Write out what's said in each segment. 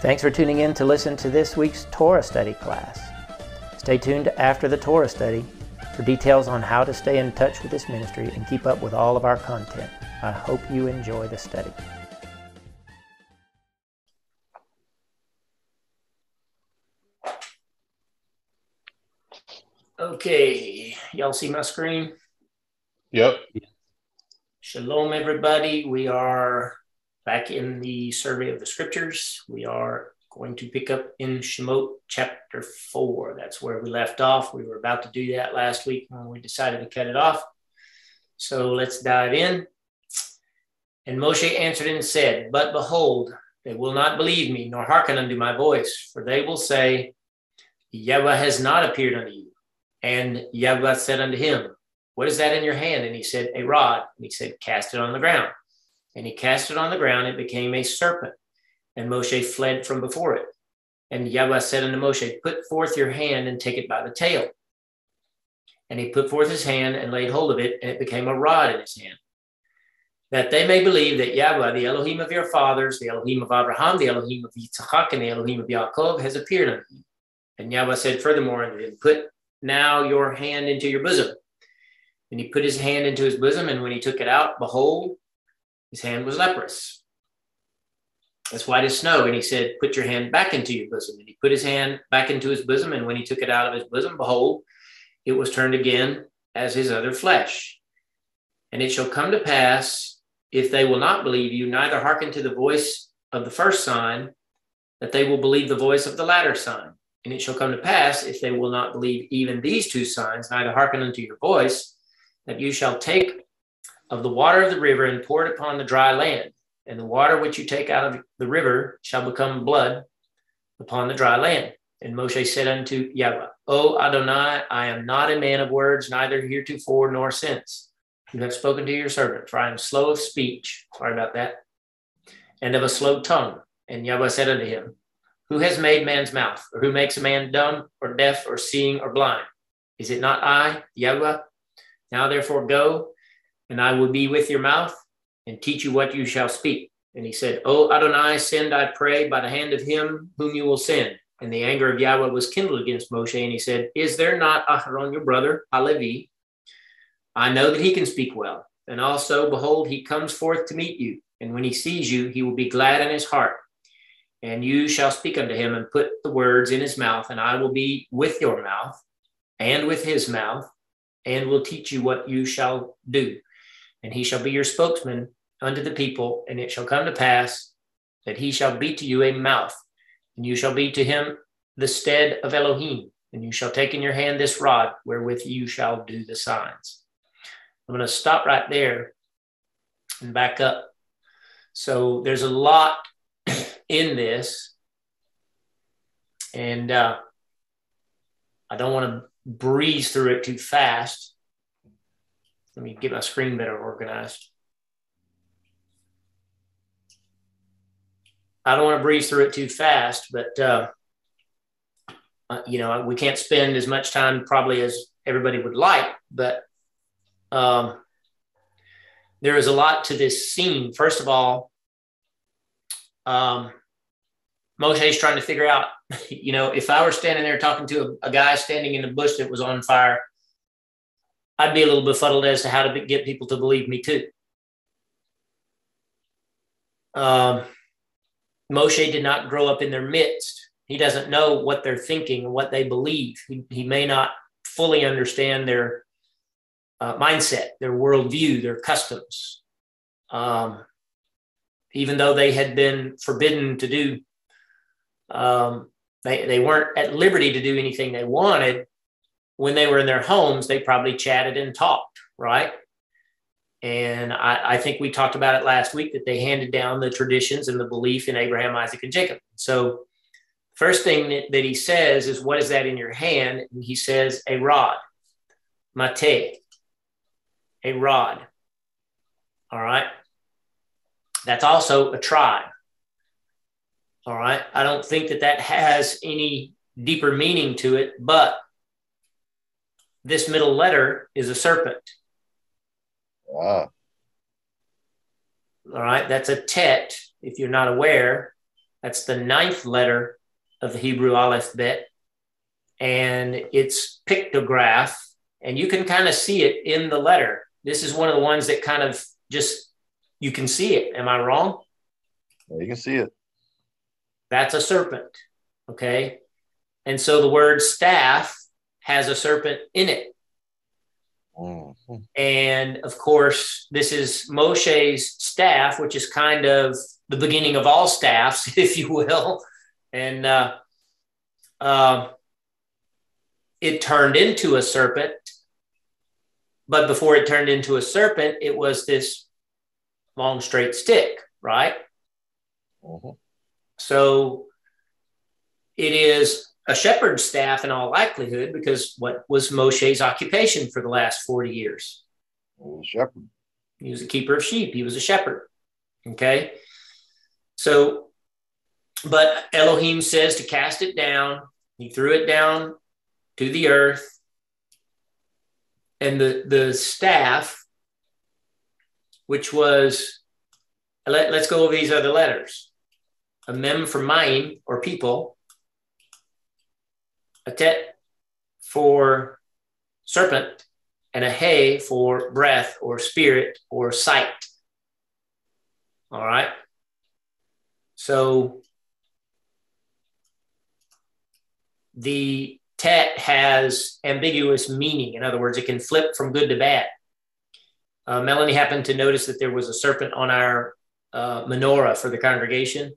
Thanks for tuning in to listen to this week's Torah study class. Stay tuned after the Torah study for details on how to stay in touch with this ministry and keep up with all of our content. I hope you enjoy the study. Okay, y'all see my screen? Yep. Shalom, everybody. We are back in the survey of the scriptures. We are going to pick up in Shemot chapter 4. That's where we left off. We were about to do that last week when we decided to cut it off. So let's dive in. And Moshe answered and said, But behold, they will not believe me, nor hearken unto my voice, for they will say, Yahweh has not appeared unto you. And Yahweh said unto him, What is that in your hand? And he said, A rod. And he said, Cast it on the ground. And he cast it on the ground. It became a serpent. And Moshe fled from before it. And Yahweh said unto Moshe, Put forth your hand and take it by the tail. And he put forth his hand and laid hold of it, and it became a rod in his hand. That they may believe that Yahweh, the Elohim of your fathers, the Elohim of Abraham, the Elohim of Yitzchak, and the Elohim of Yaakov, has appeared unto you. And Yahweh said furthermore unto him, Put now your hand into your bosom. And he put his hand into his bosom, and when he took it out, behold, his hand was leprous, as white as snow. And he said, Put your hand back into your bosom. And he put his hand back into his bosom, and when he took it out of his bosom, behold, it was turned again as his other flesh. And it shall come to pass, if they will not believe you, neither hearken to the voice of the first sign, that they will believe the voice of the latter sign. And it shall come to pass, if they will not believe even these two signs, neither hearken unto your voice, that you shall take of the water of the river and pour it upon the dry land. And the water which you take out of the river shall become blood upon the dry land. And Moshe said unto Yahweh, O Adonai, I am not a man of words, neither heretofore nor since. You have spoken to your servant, for I am slow of speech. Sorry about that. And of a slow tongue. And Yahweh said unto him, who has made man's mouth, or who makes a man dumb, or deaf, or seeing, or blind? Is it not I, Yahweh? Now therefore go, and I will be with your mouth, and teach you what you shall speak. And he said, O Adonai, send, I pray, by the hand of him whom you will send. And the anger of Yahweh was kindled against Moshe, and he said, Is there not Aharon your brother, Halevi? I know that he can speak well. And also, behold, he comes forth to meet you. And when he sees you, he will be glad in his heart and you shall speak unto him and put the words in his mouth, and I will be with your mouth and with his mouth, and will teach you what you shall do. And he shall be your spokesman unto the people, and it shall come to pass that he shall be to you a mouth, and you shall be to him the stead of Elohim, and you shall take in your hand this rod wherewith you shall do the signs. I'm going to stop right there and back up. So there's a lot in this. And uh, I don't want to breeze through it too fast. Let me get my screen better organized. I don't want to breeze through it too fast, but uh, uh, you know we can't spend as much time probably as everybody would like. But um, there is a lot to this scene. First of all, um, Moshe's trying to figure out, you know, if I were standing there talking to a, a, guy standing in a bush that was on fire, I'd be a little befuddled as to how to get people to believe me too. Um, Moshe did not grow up in their midst. He doesn't know what they're thinking and what they believe. He, he may not fully understand their uh, mindset, their worldview, their customs. Um, even though they had been forbidden to do, um, they, they weren't at liberty to do anything they wanted. When they were in their homes, they probably chatted and talked, right? And I, I, think we talked about it last week that they handed down the traditions and the belief in Abraham, Isaac, and Jacob. So, first thing that, that he says is, What is that in your hand? And he says, A rod, mate, a rod. All right. That's also a tribe. All right. I don't think that that has any deeper meaning to it, but this middle letter is a serpent. Wow. All right. That's a tet, if you're not aware. That's the ninth letter of the Hebrew alphabet. And it's pictograph. And you can kind of see it in the letter. This is one of the ones that kind of just, you can see it. Am I wrong? Yeah, you can see it. That's a serpent. Okay. And so the word staff has a serpent in it. Mm-hmm. And of course, this is Moshe's staff, which is kind of the beginning of all staffs, if you will. And uh, uh, it turned into a serpent. But before it turned into a serpent, it was this long, straight stick, right? Mm-hmm. So it is a shepherd's staff in all likelihood, because what was Moshe's occupation for the last 40 years? shepherd. He was a keeper of sheep, he was a shepherd. Okay. So, but Elohim says to cast it down. He threw it down to the earth. And the, the staff, which was, let, us go over these other letters a mem for mine or people, a tet for serpent, and a hay for breath or spirit or sight. All right. So the tet has ambiguous meaning. In other words, it can flip from good to bad. Uh, Melanie happened to notice that there was a serpent on our uh, menorah for the congregation,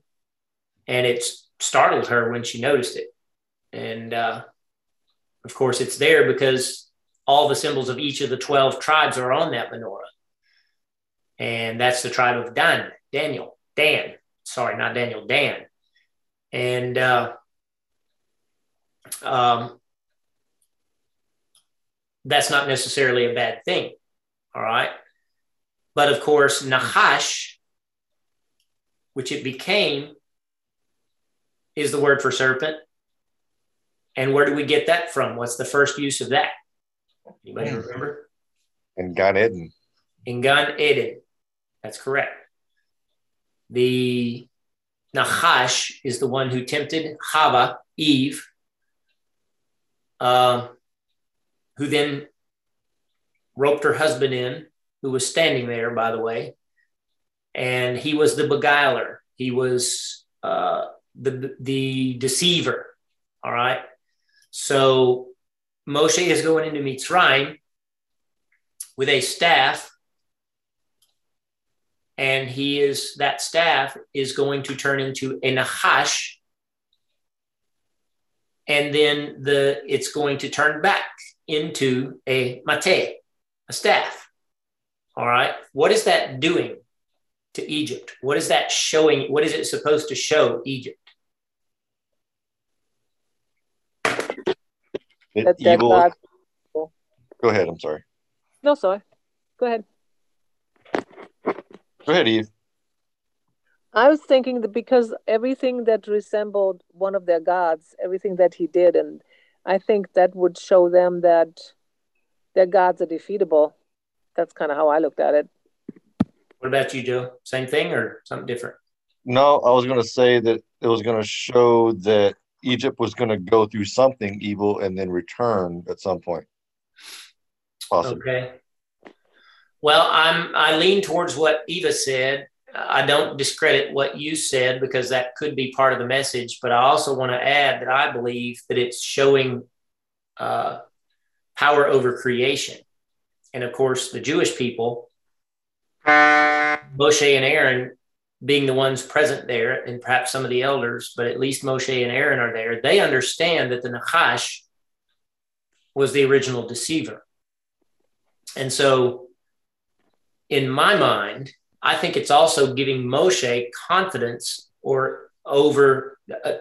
and it startled her when she noticed it. And uh, of course, it's there because all the symbols of each of the 12 tribes are on that menorah. And that's the tribe of Dan, Daniel, Dan. Sorry, not Daniel, Dan. And uh, um, that's not necessarily a bad thing. All right. But of course, Nahash, which it became, is the word for serpent. And where do we get that from? What's the first use of that? Anybody remember? In Gan Eden. In Gan Eden. That's correct. The Nahash is the one who tempted Hava, Eve, uh, who then roped her husband in, who was standing there, by the way. And he was the beguiler. He was uh, the, the deceiver. All right. So Moshe is going into Mitzrayim with a staff, and he is that staff is going to turn into a Nahash, and then the it's going to turn back into a Mate, a staff. All right. What is that doing to Egypt? What is that showing? What is it supposed to show Egypt? That, evil. God... Go ahead. I'm sorry. No, sorry. Go ahead. Go ahead, Eve. I was thinking that because everything that resembled one of their gods, everything that he did, and I think that would show them that their gods are defeatable. That's kind of how I looked at it. What about you, Joe? Same thing or something different? No, I was going to say that it was going to show that Egypt was going to go through something evil and then return at some point. Possibly. Okay. Well, I'm I lean towards what Eva said. I don't discredit what you said because that could be part of the message, but I also want to add that I believe that it's showing uh, power over creation. And of course, the Jewish people, Moshe and Aaron being the ones present there, and perhaps some of the elders, but at least Moshe and Aaron are there. They understand that the Nachash was the original deceiver. And so, in my mind, I think it's also giving Moshe confidence or over uh,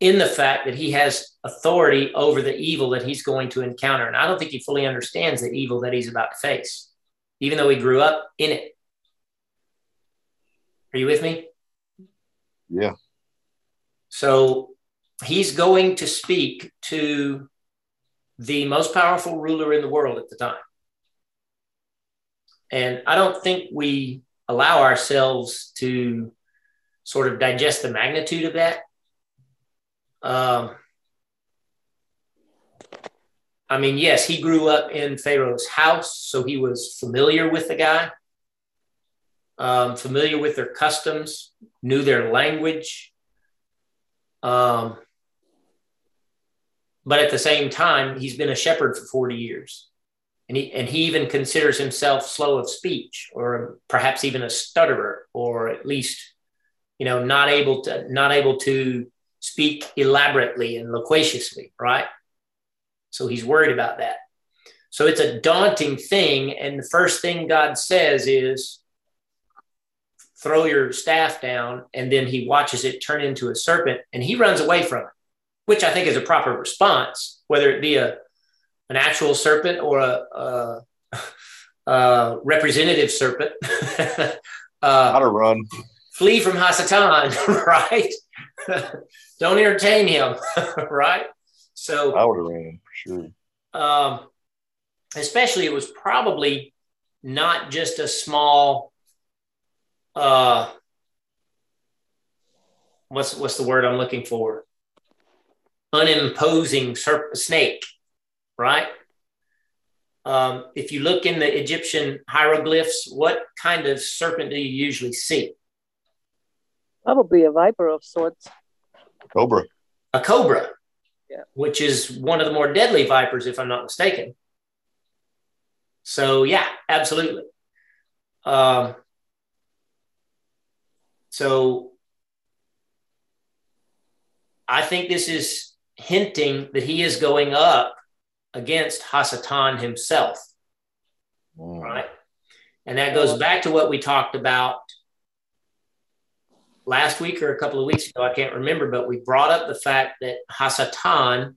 in the fact that he has authority over the evil that he's going to encounter. And I don't think he fully understands the evil that he's about to face, even though he grew up in it. Are you with me? Yeah. So he's going to speak to the most powerful ruler in the world at the time. And I don't think we allow ourselves to sort of digest the magnitude of that. Um, I mean, yes, he grew up in Pharaoh's house, so he was familiar with the guy, um, familiar with their customs, knew their language. Um, but at the same time, he's been a shepherd for 40 years. And he, and he even considers himself slow of speech or perhaps even a stutterer or at least you know not able to not able to speak elaborately and loquaciously right so he's worried about that. So it's a daunting thing. And the first thing God says is, throw your staff down. And then he watches it turn into a serpent and he runs away from it, which I think is a proper response, whether it be a, an actual serpent or a, a, a representative serpent. uh, How to run. Flee from Hasatan, right? Don't entertain him, right? So I would have ran for sure. Um, especially, it was probably not just a small. Uh, what's what's the word I'm looking for? Unimposing serp- snake, right? Um, if you look in the Egyptian hieroglyphs, what kind of serpent do you usually see? Probably a viper of sorts. Cobra. A cobra, yeah. which is one of the more deadly vipers, if I'm not mistaken. So yeah, absolutely. Um, so I think this is hinting that he is going up against Hasatan himself. Mm. Right. And that goes back to what we talked about last week or a couple of weeks ago, I can't remember, but we brought up the fact that Hasatan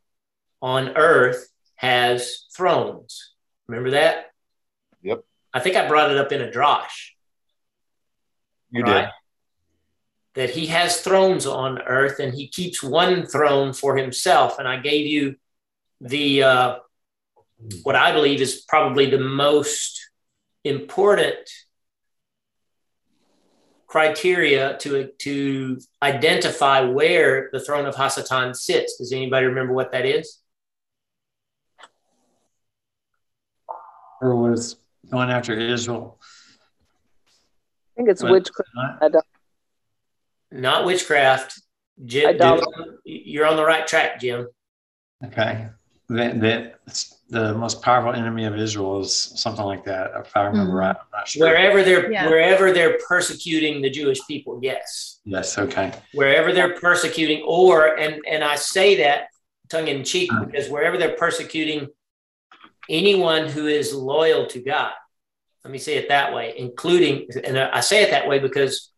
on earth has thrones. Remember that? Yep. I think I brought it up in a drosh. You right? did. That he has thrones on earth and he keeps one throne for himself. And I gave you the, uh, what I believe is probably the most important criteria to, to identify where the throne of Hasatan sits. Does anybody remember what that is? Or was going after Israel? I think it's witchcraft. Not, not witchcraft. Jim, you're on the right track, Jim. Okay. That, that the most powerful enemy of Israel is something like that. If I remember mm-hmm. right, I'm not sure. Wherever they're yeah. wherever they're persecuting the Jewish people, yes. Yes. Okay. Wherever they're persecuting, or and and I say that tongue in cheek mm-hmm. because wherever they're persecuting anyone who is loyal to God, let me say it that way, including, and I say it that way because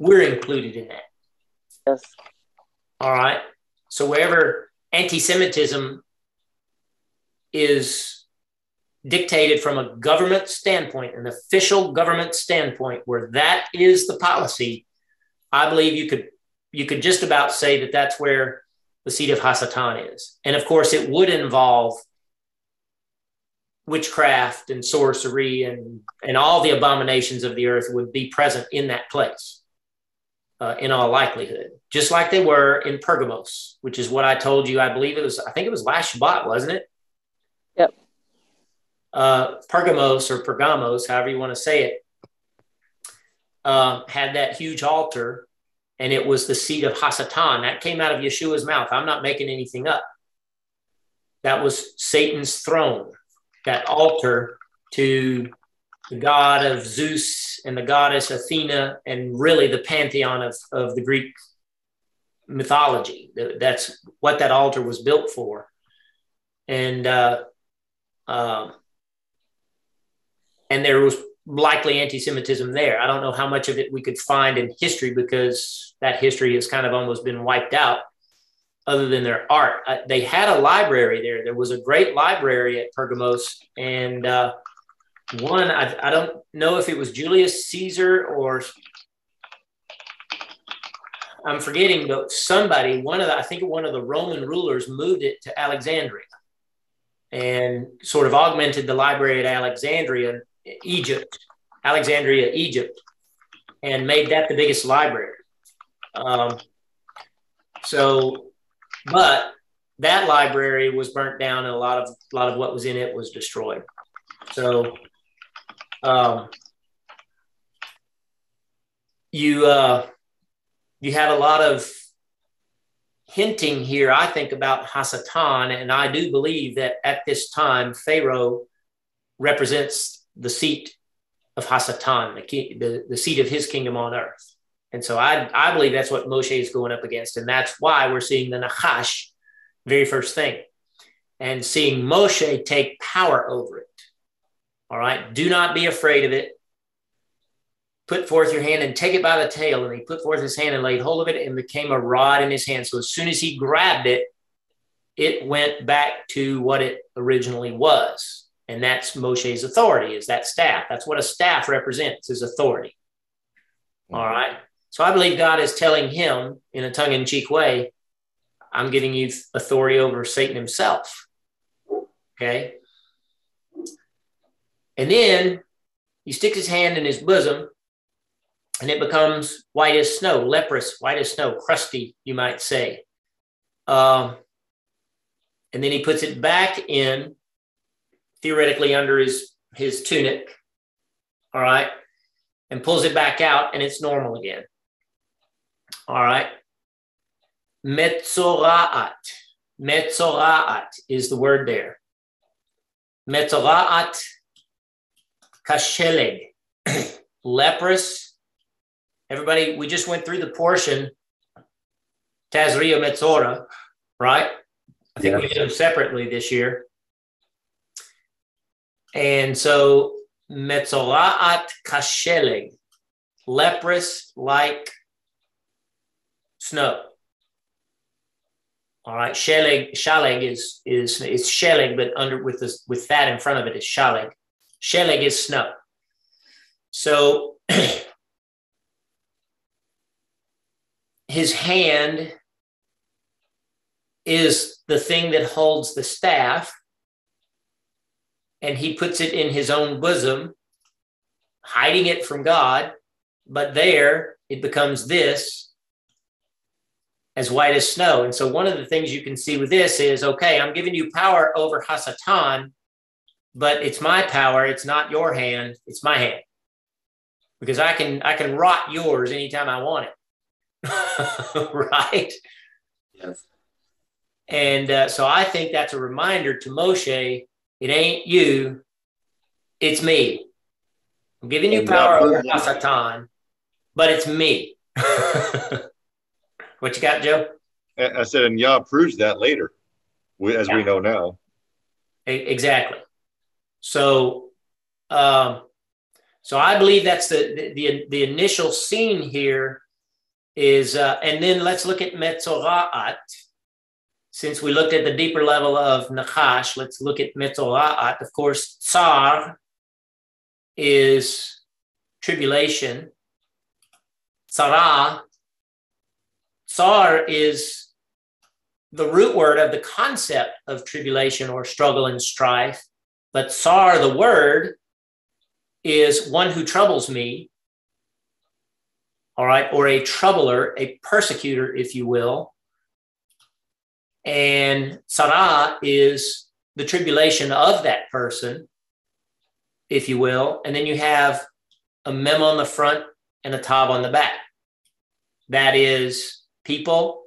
we're included in that. Yes. All right. So wherever anti-Semitism is dictated from a government standpoint, an official government standpoint, where that is the policy, I believe you could you could just about say that that's where the seat of Hasatan is. And of course, it would involve witchcraft and sorcery and, and all the abominations of the earth would be present in that place uh, in all likelihood, just like they were in Pergamos, which is what I told you. I believe it was, I think it was last Shabbat, wasn't it? Yep. Uh, Pergamos or Pergamos, however you want to say it, uh, had that huge altar and it was the seat of Hasatan. That came out of Yeshua's mouth. I'm not making anything up. That was Satan's throne, that altar to the god of Zeus and the goddess Athena, and really the pantheon of, of the Greek mythology. That's what that altar was built for. And uh, um, and there was likely anti-Semitism there. I don't know how much of it we could find in history because that history has kind of almost been wiped out. Other than their art, uh, they had a library there. There was a great library at Pergamos, and uh, one I, I don't know if it was Julius Caesar or I'm forgetting, but somebody, one of the, I think one of the Roman rulers moved it to Alexandria and sort of augmented the library at Alexandria, Egypt, Alexandria, Egypt. and made that the biggest library. Um, so, but that library was burnt down, and a lot of a lot of what was in it was destroyed. So, um, you uh, you have a lot of hinting here, I think, about Hasatan, and I do believe that at this time, Pharaoh represents the seat of Hasatan, the, the, the seat of his kingdom on earth. And so I, I believe that's what Moshe is going up against. And that's why we're seeing the Nachash very first thing and seeing Moshe take power over it. All right. Do not be afraid of it. Put forth your hand and take it by the tail. And he put forth his hand and laid hold of it and became a rod in his hand. So as soon as he grabbed it, it went back to what it originally was. And that's Moshe's authority, is that staff. That's what a staff represents, is authority. All mm-hmm. right. So I believe God is telling him in a tongue in cheek way, I'm giving you authority over Satan himself. Okay. And then he sticks his hand in his bosom and it becomes white as snow, leprous, white as snow, crusty, you might say. Um, and then he puts it back in, theoretically under his, his tunic, all right, and pulls it back out, and it's normal again. All right. Metzoraat. Metzoraat is the word there. Metzoraat kasheleg. Leprous. Everybody, we just went through the portion Tazria Metzora, right? I think yeah. we did them separately this year. And so Metzoraat kasheleg, leprous like snow. All right, shelling, shelling is is it's shelling, but under with this with that in front of it is shelling. Sheleg is snow. So his hand is the thing that holds the staff, and he puts it in his own bosom, hiding it from God. But there it becomes this as white as snow. And so one of the things you can see with this is okay, I'm giving you power over Hasatan, but it's my power, it's not your hand, it's my hand. Because I can I can rot yours anytime I want it. right? Yes. And uh, so I think that's a reminder to Moshe it ain't you, it's me. I'm giving you power over Hasatan, but it's me. What you got, Joe? I said, and Yah proves that later, as yeah. we know now. Exactly. So, um, so I believe that's the, the the initial scene here is, uh, and then let's look at Metzoraat. Since we looked at the deeper level of Nachash, let's look at Metzoraat. Of course, Tsar is tribulation. Tzara Sar is the root word of the concept of tribulation or struggle and strife. But Sar, the word, is one who troubles me, all right, or a troubler, a persecutor, if you will. And Sarah is the tribulation of that person, if you will. And then you have a mem on the front and a tav on the back. That is people,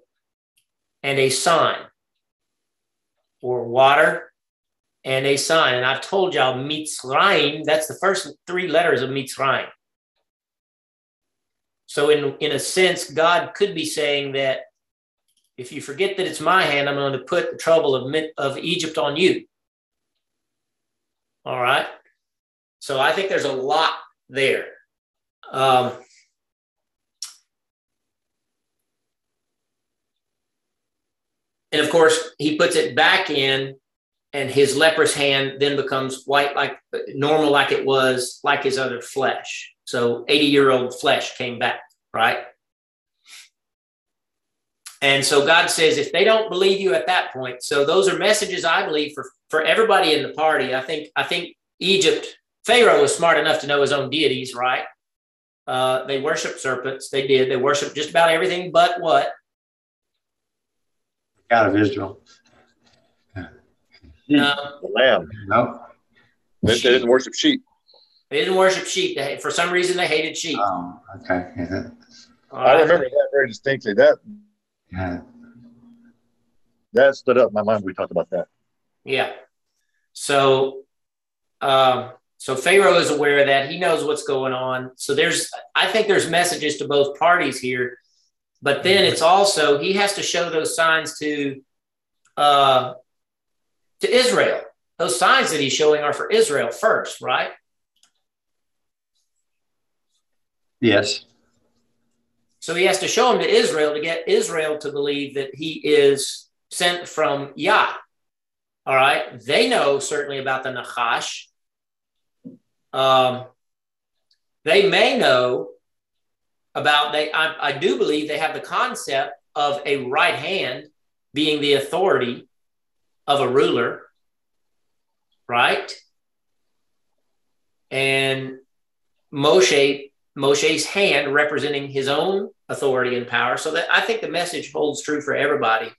and a sign, or water and a sign. And I've told y'all Mitzrayim, that's the first three letters of Mitzrayim. So, in, in a sense, God could be saying that if you forget that it's my hand, I'm going to put the trouble of, of Egypt on you. All right. So, I think there's a lot there. Um, And of course, he puts it back in, and his leprous hand then becomes white, like normal, like it was, like his other flesh. So 80 year old flesh came back, right? And so God says, if they don't believe you at that point, so those are messages I believe for, for everybody in the party. I think, I think Egypt, Pharaoh was smart enough to know his own deities, right? Uh, they worship serpents. They did. They worship just about everything but what? God of Israel. Um, lamb. No. They, they didn't worship sheep. they didn't worship sheep. They, for some reason, they hated sheep. Oh, okay. Yeah. All I remember that very distinctly. That yeah. that stood up in my mind. when We talked about that. Yeah. So, um, so Pharaoh is aware of that. He knows what's going on. So there's, I think there's messages to both parties here, but then it's also he has to show those signs to, uh, to Israel. Those signs that he's showing are for Israel first, right? Yes. So he has to show them to Israel to get Israel to believe that he is sent from Yah. All right. They know certainly about the Nachash. Um, they may know about they. I, I do believe they have the concept of a right hand being the authority of a ruler, right? And Moshe Moshe's hand representing his own authority and power. So that I think the message holds true for everybody.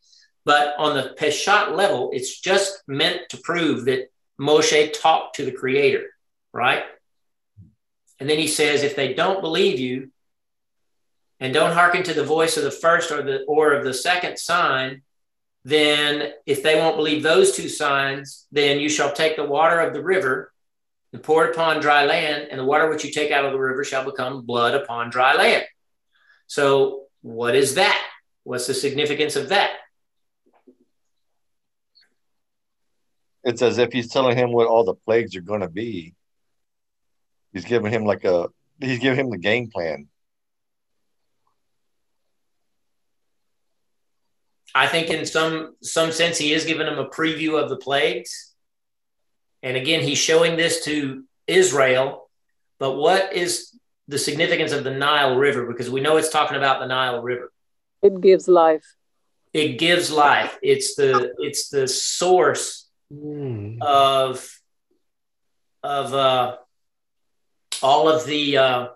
But on the Peshat level, it's just meant to prove that Moshe talked to the Creator, right? And then he says, if they don't believe you and don't hearken to the voice of the first or the or of the second sign, then if they won't believe those two signs, then you shall take the water of the river and pour it upon dry land, and the water which you take out of the river shall become blood upon dry land. So, what is that? What's the significance of that? It's as if he's telling him what all the plagues are going to be. He's giving him like a. He's giving him the game plan. I think in some some sense he is giving them a preview of the plagues. And again, he's showing this to Israel. But what is the significance of the Nile River? Because we know it's talking about the Nile River. It gives life. It gives life. It's the it's the source of of uh, all of the uh,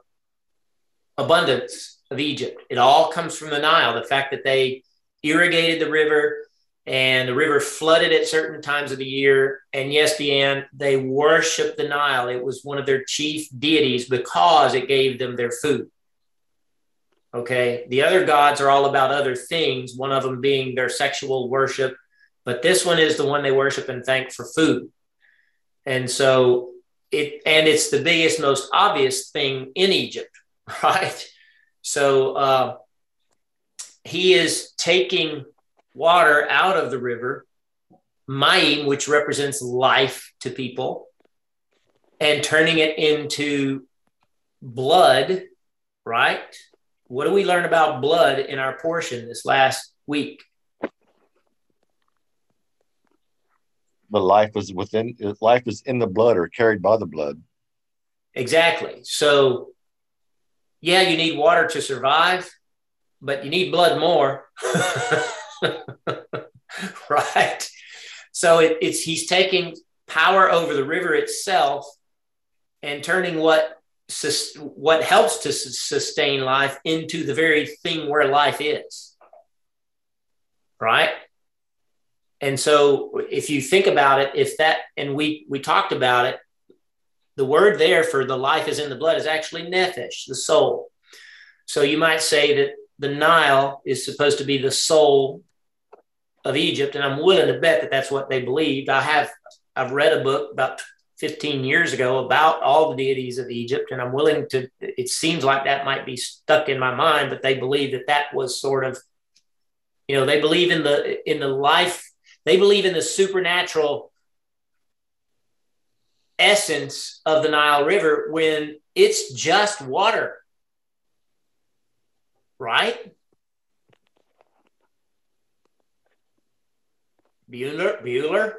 abundance of Egypt. It all comes from the Nile. The fact that they irrigated the river and the river flooded at certain times of the year. And yes, Deanne, they worshiped the Nile. It was one of their chief deities because it gave them their food. Okay. The other gods are all about other things, one of them being their sexual worship, but this one is the one they worship and thank for food. And so it, and it's the biggest, most obvious thing in Egypt, right? So uh, he is taking water out of the river, Mayim, which represents life to people, and turning it into blood, right? What do we learn about blood in our portion this last week? But life is within. Life is in the blood or carried by the blood. Exactly. So, yeah, you need water to survive, but you need blood more. right? So it, it's he's taking power over the river itself and turning what sus, what helps to sustain life into the very thing where life is. Right? And so if you think about it, if that and we we talked about it, the word there for the life is in the blood is actually nephesh, the soul. So you might say that the Nile is supposed to be the soul of Egypt, and I'm willing to bet that that's what they believed. I have I've read a book about 15 years ago about all the deities of Egypt, and I'm willing to. It seems like that might be stuck in my mind, but they believe that that was sort of, you know, they believe in the in the life. They believe in the supernatural essence of the Nile River when it's just water, right? Bueller, Bueller,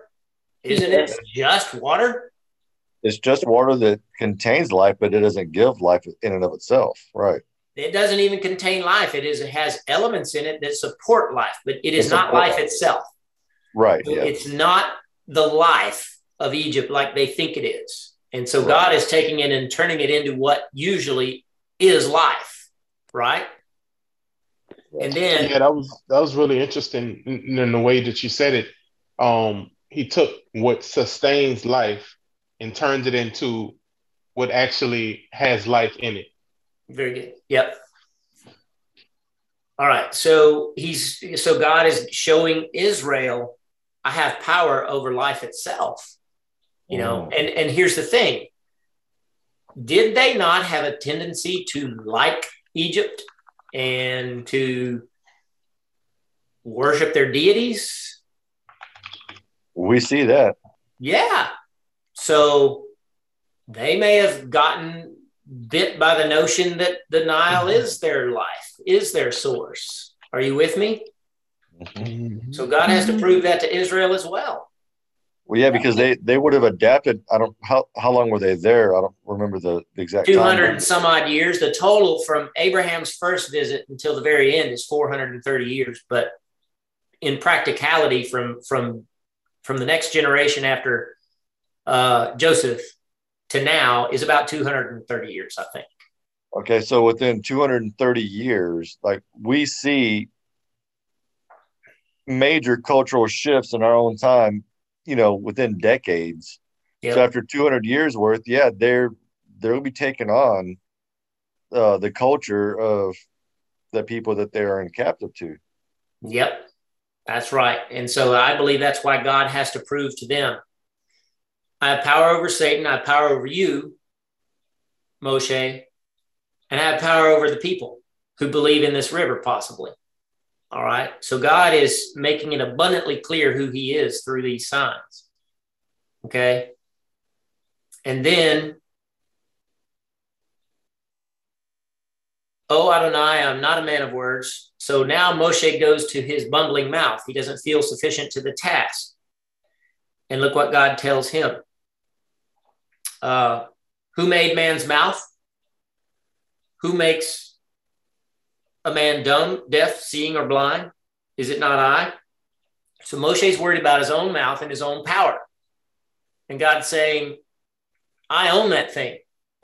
isn't it just water? It's just water that contains life, but it doesn't give life in and of itself. Right. It doesn't even contain life. It is it has elements in it that support life, but it is It not support life life. itself. Right. Yeah. It's not the life of Egypt like they think it is. And so Right. God is taking it and turning it into what usually is life, right? And then yeah, that was that was really interesting in, in the way that you said it. Um, he took what sustains life and turns it into what actually has life in it. Very good. Yep. All right. So he's so God is showing Israel, I have power over life itself. You know, and and here's the thing. Did they not have a tendency to like Egypt and to worship their deities? We see that. Yeah. So they may have gotten bit by the notion that the Nile mm-hmm. is their life, is their source. Are you with me? Mm-hmm. So God has to prove that to Israel as well. Well, yeah, because they they would have adapted. I don't how how long were they there? I don't remember the, the exact. Two hundred and some odd years. The total from Abraham's first visit until the very end is four hundred and thirty years. But in practicality, from from from the next generation after uh, Joseph to now is about 230 years, I think. Okay, so within 230 years, like we see major cultural shifts in our own time, you know, within decades. Yep. So after 200 years worth, yeah, they're they'll be taking on uh, the culture of the people that they are in captive to. Yep, that's right. And so I believe that's why God has to prove to them I have power over Satan. I have power over you, Moshe, and I have power over the people who believe in this river, possibly. All right. So God is making it abundantly clear who he is through these signs. Okay. And then, oh, Adonai, I'm not a man of words. So now Moshe goes to his bumbling mouth. He doesn't feel sufficient to the task. And look what God tells him uh, who made man's mouth? Who makes a man dumb, deaf, seeing, or blind? Is it not I? So Moshe's worried about his own mouth and his own power. And God's saying, I own that thing.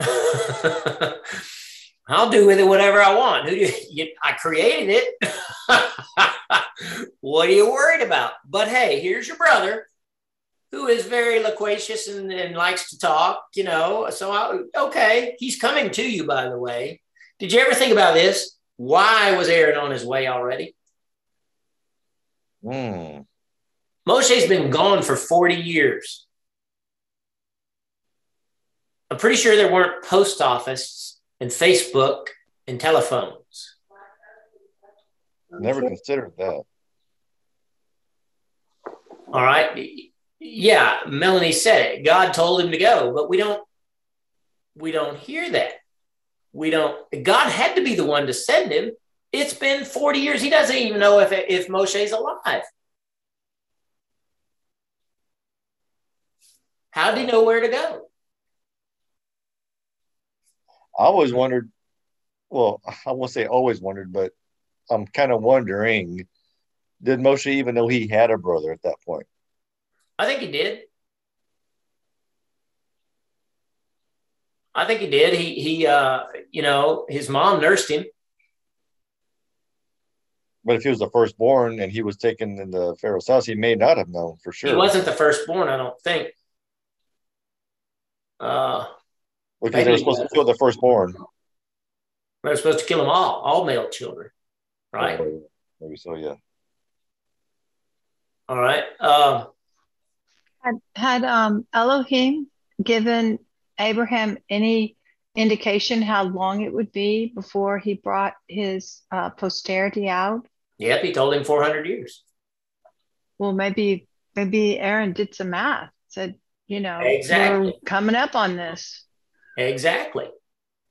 I'll do with it whatever I want. You, you, I created it. what are you worried about? But hey, here's your brother who is very loquacious and, and likes to talk, you know. So, I, okay, he's coming to you, by the way. Did you ever think about this? Why was Aaron on his way already? Hmm. Moshe's been gone for 40 years. I'm pretty sure there weren't post office and Facebook and telephones. Never considered that. All right yeah, Melanie said it. God told him to go, but we don't we don't hear that. We don't God had to be the one to send him. It's been 40 years. He doesn't even know if if Moshe's alive. How did he know where to go? I always wondered, well, I won't say always wondered, but I'm kind of wondering, did Moshe even know he had a brother at that point? I think he did. I think he did. He he uh you know, his mom nursed him. But if he was the firstborn and he was taken in the Pharaoh's house, he may not have known for sure. He wasn't the firstborn, I don't think. Uh because they were supposed to kill the firstborn. They were supposed to kill them all, all male children. Right? maybe so, yeah. All right. Um had, had um, Elohim given Abraham any indication how long it would be before he brought his uh, posterity out? Yep, he told him 400 years. Well, maybe maybe Aaron did some math. Said, you know, exactly. we're coming up on this. Exactly.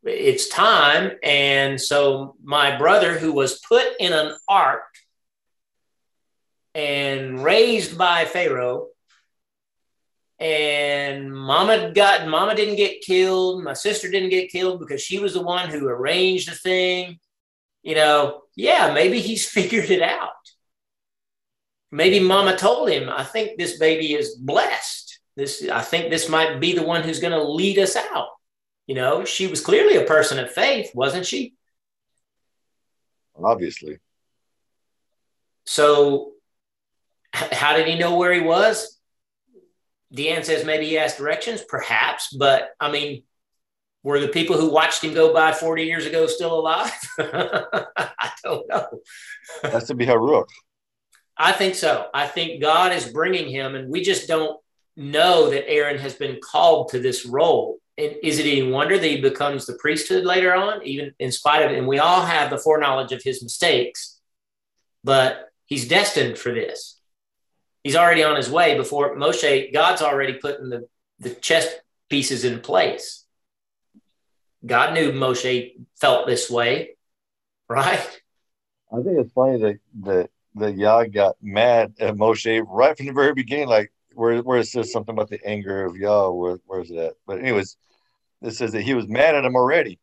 It's time. And so my brother, who was put in an ark and raised by Pharaoh, and mama got mama didn't get killed my sister didn't get killed because she was the one who arranged the thing you know yeah maybe he's figured it out maybe mama told him i think this baby is blessed this i think this might be the one who's going to lead us out You know, she was clearly a person of faith, wasn't she? Obviously. So, how did he know where he was? Deanne says maybe he asked directions, perhaps, but I mean, were the people who watched him go by 40 years ago still alive? I don't know. That's to be Haruch. I think so. I think God is bringing him, and we just don't know that Aaron has been called to this role. And is it any wonder that he becomes the priesthood later on, even in spite of it? And we all have the foreknowledge of his mistakes, but he's destined for this. He's already on his way before Moshe, God's already putting the, the chess pieces in place. God knew Moshe felt this way, right? I think it's funny that that that Yah got mad at Moshe right from the very beginning, like where where it says something about the anger of Yah. Where where's that? But anyways, it says that he was mad at him already.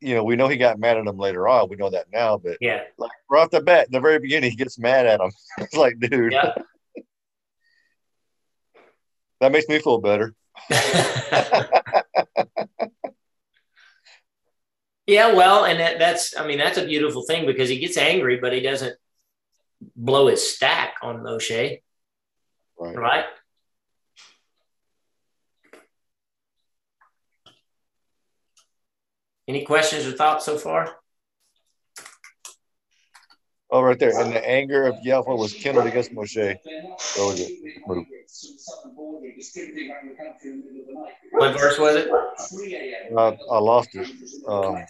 You know, we know he got mad at him later on. We know that now, but yeah, like right off the bat, in the very beginning, he gets mad at him. it's like, dude, yeah. That makes me feel better. Yeah, well, and that, that's, I mean, that's a beautiful thing because he gets angry, but he doesn't blow his stack on Moshe. Right. right? Any questions or thoughts so far? Oh, right there. And the anger of Yahweh was kindled against Moshe. was it? What verse was it? Uh, I lost it. Um,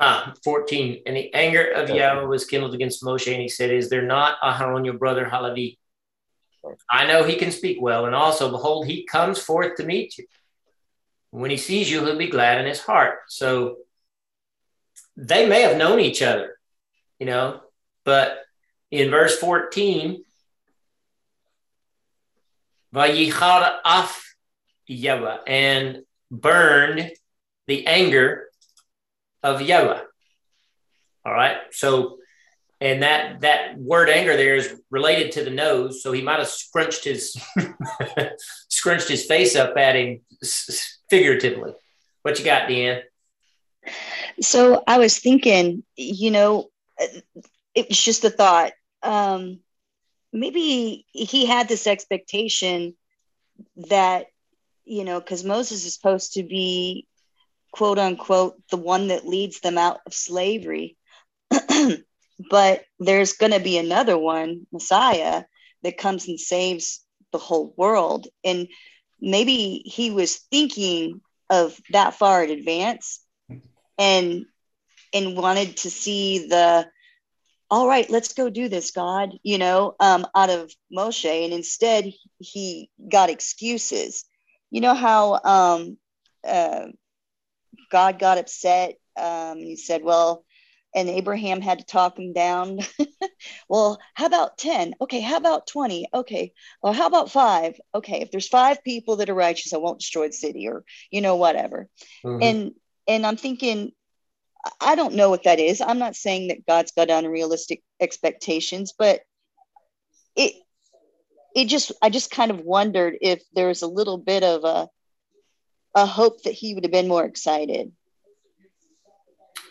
Ah, 14. And the anger of Yahweh was kindled against Moshe, and he said, Is there not Aharon, your brother Halavi? I know he can speak well, and also, behold, he comes forth to meet you. When he sees you, he'll be glad in his heart. So they may have known each other, you know, but in verse 14, Vayichar af Yahweh, and burned the anger of Yahweh. All right. So and that that word anger there is related to the nose. So he might have scrunched his scrunched his face up at him figuratively. What you got Dan? so i was thinking you know it was just a thought. Um maybe he had this expectation that you know because moses is supposed to be quote unquote the one that leads them out of slavery but there's going to be another one, Messiah, that comes and saves the whole world. And maybe he was thinking of that far in advance and and wanted to see the all right let's go do this god you know um, out of moshe and instead he got excuses you know how um, uh, god got upset um, he said well and Abraham had to talk him down. well, how about 10? Okay, how about 20? Okay, well, how about five? Okay, if there's five people that are righteous, I won't destroy the city or, you know, whatever. Mm-hmm. And and I'm thinking, I don't know what that is. I'm not saying that God's got unrealistic expectations, but it it just I just kind of wondered if there's a little bit of a a hope that he would have been more excited.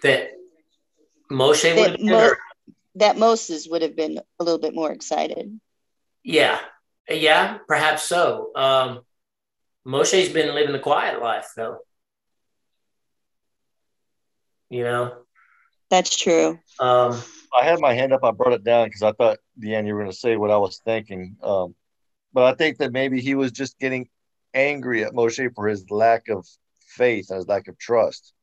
That Moshe would have Mo- that Moses would have been a little bit more excited. Yeah, yeah, perhaps so. Um, Moshe's been living the quiet life, though. You know, that's true. Um, I had my hand up. I brought it down because I thought, Deanne, you were going to say what I was thinking. Um, but I think that maybe he was just getting angry at Moshe for his lack of faith and his lack of trust.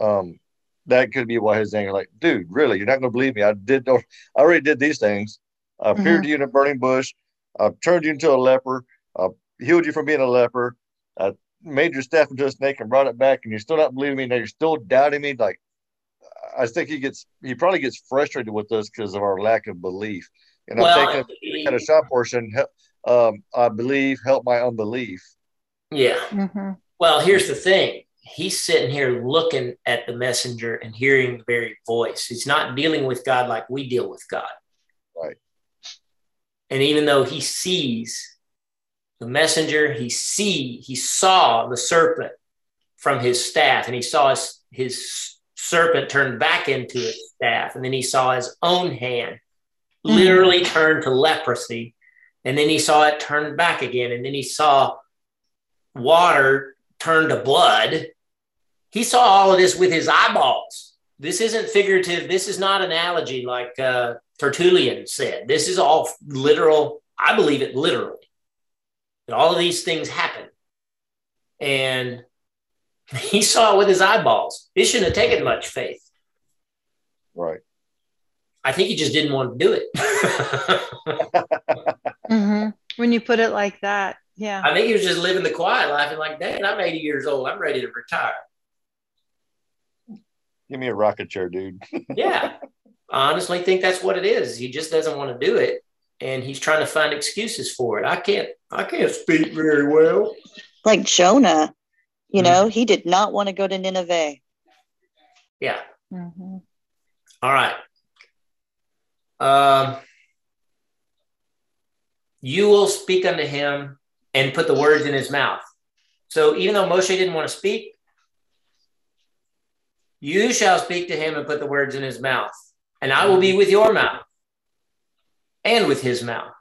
Um, that could be why his anger, like, dude, really, you're not going to believe me. I did, I already did these things. I appeared mm-hmm. to you in a burning bush. I turned you into a leper. I healed you from being a leper. I made your staff into a snake and brought it back, and you're still not believing me. Now you're still doubting me. Like, I think he gets, he probably gets frustrated with us because of our lack of belief. And well, I'm taking at a shot portion. Um, I believe, help my unbelief. Yeah. Mm-hmm. Well, here's the thing he's sitting here looking at the messenger and hearing the very voice. He's not dealing with God like we deal with God. Right. And even though he sees the messenger, he see he saw the serpent from his staff, and he saw his, his serpent turn back into his staff, and then he saw his own hand mm-hmm. literally turn to leprosy, and then he saw it turn back again, and then he saw water turn to blood. He saw all of this with his eyeballs. This isn't figurative. This is not analogy like uh, Tertullian said. This is all literal. I believe it literally. That all of these things happen. And he saw it with his eyeballs. It shouldn't have taken much faith. Right. I think he just didn't want to do it. mm-hmm. When you put it like that, yeah. I think he was just living the quiet life and like, dang, I'm 80 years old. I'm ready to retire. Give me a rocket chair, dude. yeah. I honestly think that's what it is. He just doesn't want to do it. And he's trying to find excuses for it. I can't I can't speak very well. Like Jonah, you mm-hmm. know, he did not want to go to Nineveh. Yeah. Mm-hmm. All right. Um, you will speak unto him and put the words in his mouth. So even though Moshe didn't want to speak, you shall speak to him and put the words in his mouth, and I will be with your mouth and with his mouth.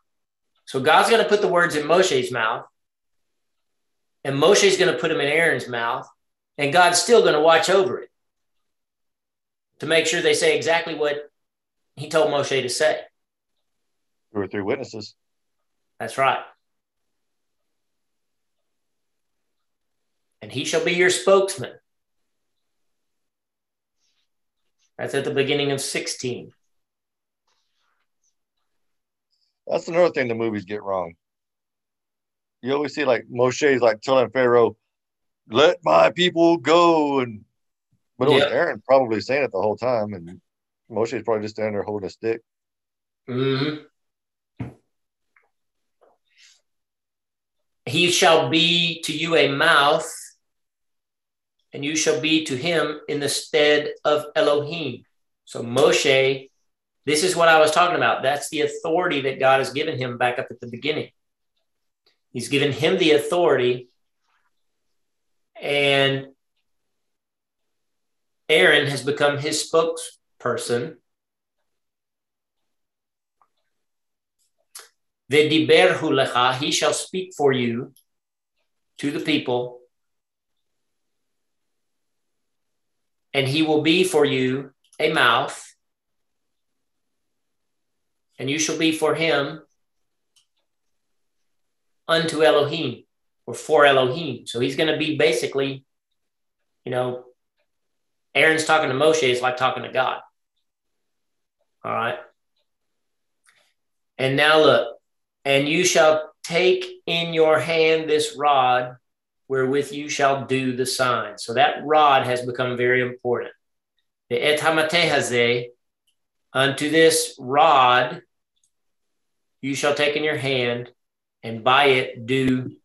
So God's going to put the words in Moshe's mouth, and Moshe's going to put them in Aaron's mouth, and God's still going to watch over it to make sure they say exactly what he told Moshe to say. Two or three witnesses. That's right. And he shall be your spokesman. That's at the beginning of 16. That's another thing the movies get wrong. You always see like Moshe's like telling Pharaoh, let my people go. And but it was Aaron probably saying it the whole time. And Moshe's probably just standing there holding a stick. Mm-hmm. He shall be to you a mouth, and you shall be to him in the stead of Elohim. So Moshe, this is what I was talking about. That's the authority that God has given him back up at the beginning. He's given him the authority, and Aaron has become his spokesperson. Vediberhu lecha, he shall speak for you to the people, and he will be for you a mouth, and you shall be for him unto Elohim or for Elohim. So he's going to be basically, you know, Aaron's talking to Moshe is like talking to God. All right. And now look, and you shall take in your hand this rod wherewith you shall do the sign. So that rod has become very important. The et unto this rod you shall take in your hand, and by it do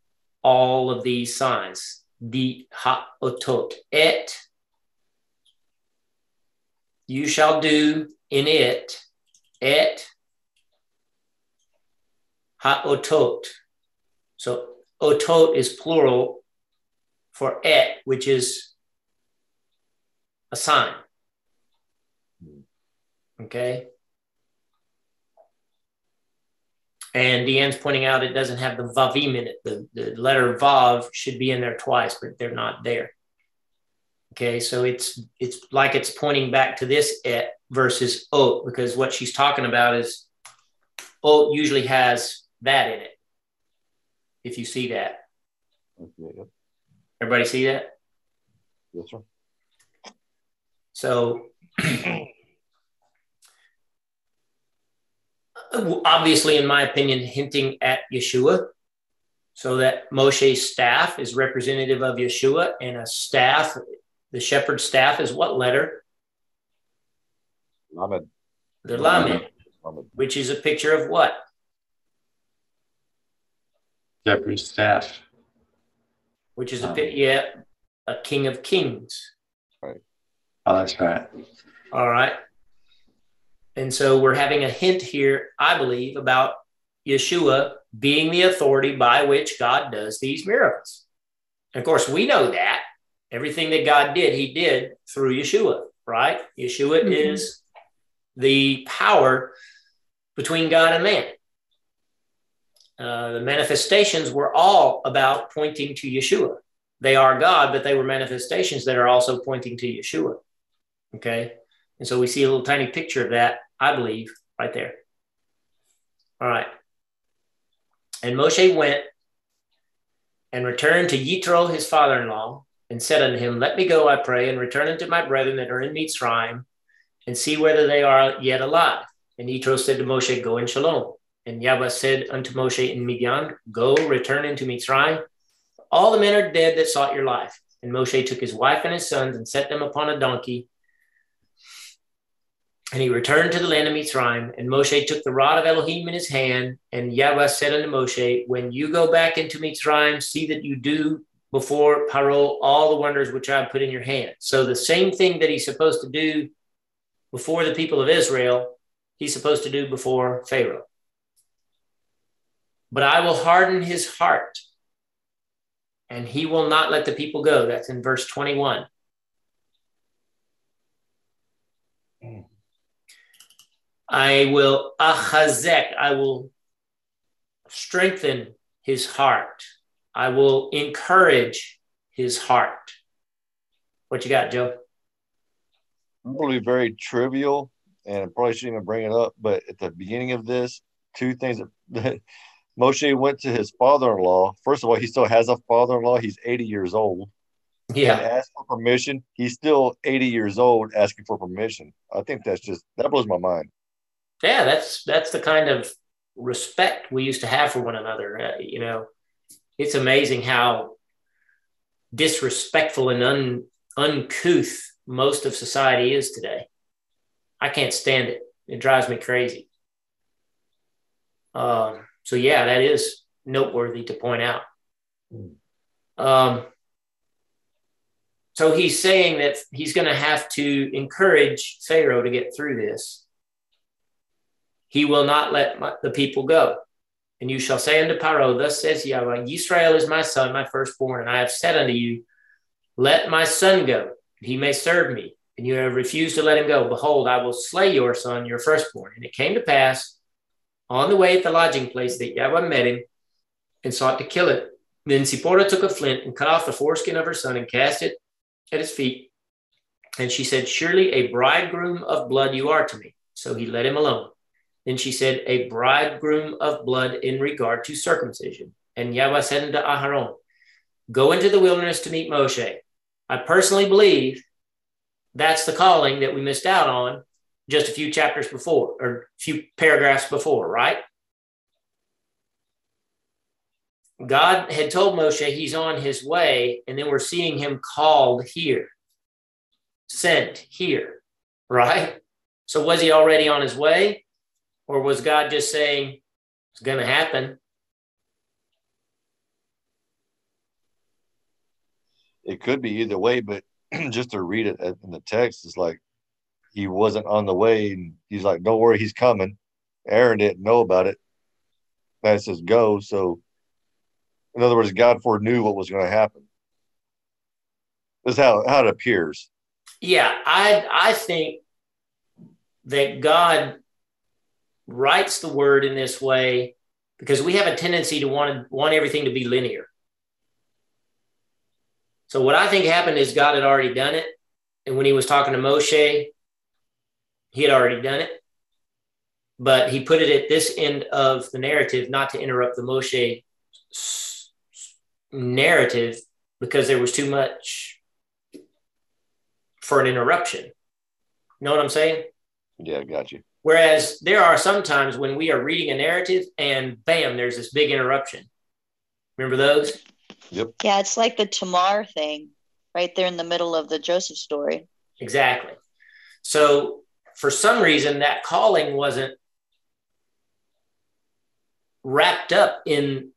all of these signs. The ha-otot. Et, you shall do in it et ha-otot. So otot is plural for et, which is a sign. Okay. And Deanne's pointing out it doesn't have the vavim in it. The, the letter vav should be in there twice, but they're not there. Okay, so it's it's like it's pointing back to this et versus ot because what she's talking about is ot usually has that in it. If you see that, okay. Everybody see that? Yes, sir. So obviously, in my opinion, hinting at Yeshua. So that Moshe's staff is representative of Yeshua, and a staff the shepherd's staff is what letter? Lamed. The Lamed, which is a picture of what? Shepherd's staff. Which is a pit, yeah. a king of kings. Right. Oh, that's right. All right. And so we're having a hint here, I believe, about Yeshua being the authority by which God does these miracles. And of course, we know that everything that God did, he did through Yeshua, right? Yeshua mm-hmm. is the power between God and man. Uh, the manifestations were all about pointing to Yeshua. They are God, but they were manifestations that are also pointing to Yeshua. Okay. And so we see a little tiny picture of that, I believe, right there. All right. And Moshe went and returned to Yitro, his father in law, and said unto him, Let me go, I pray, and return unto my brethren that are in Mitzrayim, and see whether they are yet alive. And Yitro said to Moshe, Go in shalom. And Yahweh said unto Moshe in Midian, Go, return into Mitzrayim. All the men are dead that sought your life. And Moshe took his wife and his sons and set them upon a donkey. And he returned to the land of Mitzrayim. And Moshe took the rod of Elohim in his hand. And Yahweh said unto Moshe, When you go back into Mitzrayim, see that you do before Paro all the wonders which I have put in your hand. So the same thing that he's supposed to do before the people of Israel, he's supposed to do before Pharaoh but I will harden his heart and he will not let the people go. That's in verse 21. I will achazek, I will strengthen his heart. I will encourage his heart. What you got, Joe? I'm going to be very trivial, and I probably shouldn't even bring it up. But at the beginning of this, two things that Moshe went to his father-in-law. First of all, he still has a father-in-law. He's 80 years old. Yeah. And asked for permission. He's still 80 years old asking for permission. I think that's just that blows my mind. Yeah, that's that's the kind of respect we used to have for one another. Uh, you know, it's amazing how disrespectful and un, uncouth most of society is today. I can't stand it. It drives me crazy. Um, so yeah, that is noteworthy to point out. Um, so he's saying that he's going to have to encourage Pharaoh to get through this. He will not let my, the people go. And you shall say unto Pharaoh, Thus says Yahweh, Israel is my son, my firstborn, and I have said unto you, Let my son go, he may serve me. And you have refused to let him go. Behold, I will slay your son, your firstborn. And it came to pass on the way at the lodging place that Yahweh met him and sought to kill it. Then Zipporah took a flint and cut off the foreskin of her son and cast it at his feet. And she said, Surely a bridegroom of blood you are to me. So he let him alone. Then she said, A bridegroom of blood in regard to circumcision. And Yahweh said unto Aharon, Go into the wilderness to meet Moshe. I personally believe that's the calling that we missed out on just a few chapters before or a few paragraphs before, right? God had told Moshe he's on his way, and then we're seeing him called here, sent here, right? So was he already on his way, or was God just saying it's going to happen? It could be either way, but just to read it in the text is like he wasn't on the way. And he's like, don't worry, he's coming. Aaron didn't know about it. That says go. So, in other words, God foreknew what was going to happen. This is how, how it appears. Yeah, I I think that God writes the word in this way because we have a tendency to want want everything to be linear. So what I think happened is God had already done it, and when He was talking to Moshe, he had already done it, but he put it at this end of the narrative, not to interrupt the Moshe narrative because there was too much for an interruption. You know what I'm saying? Yeah, got you. Whereas there are some times when we are reading a narrative and bam, there's this big interruption. Remember those? Yep. Yeah, it's like the Tamar thing right there in the middle of the Joseph story. Exactly. So for some reason that calling wasn't wrapped up in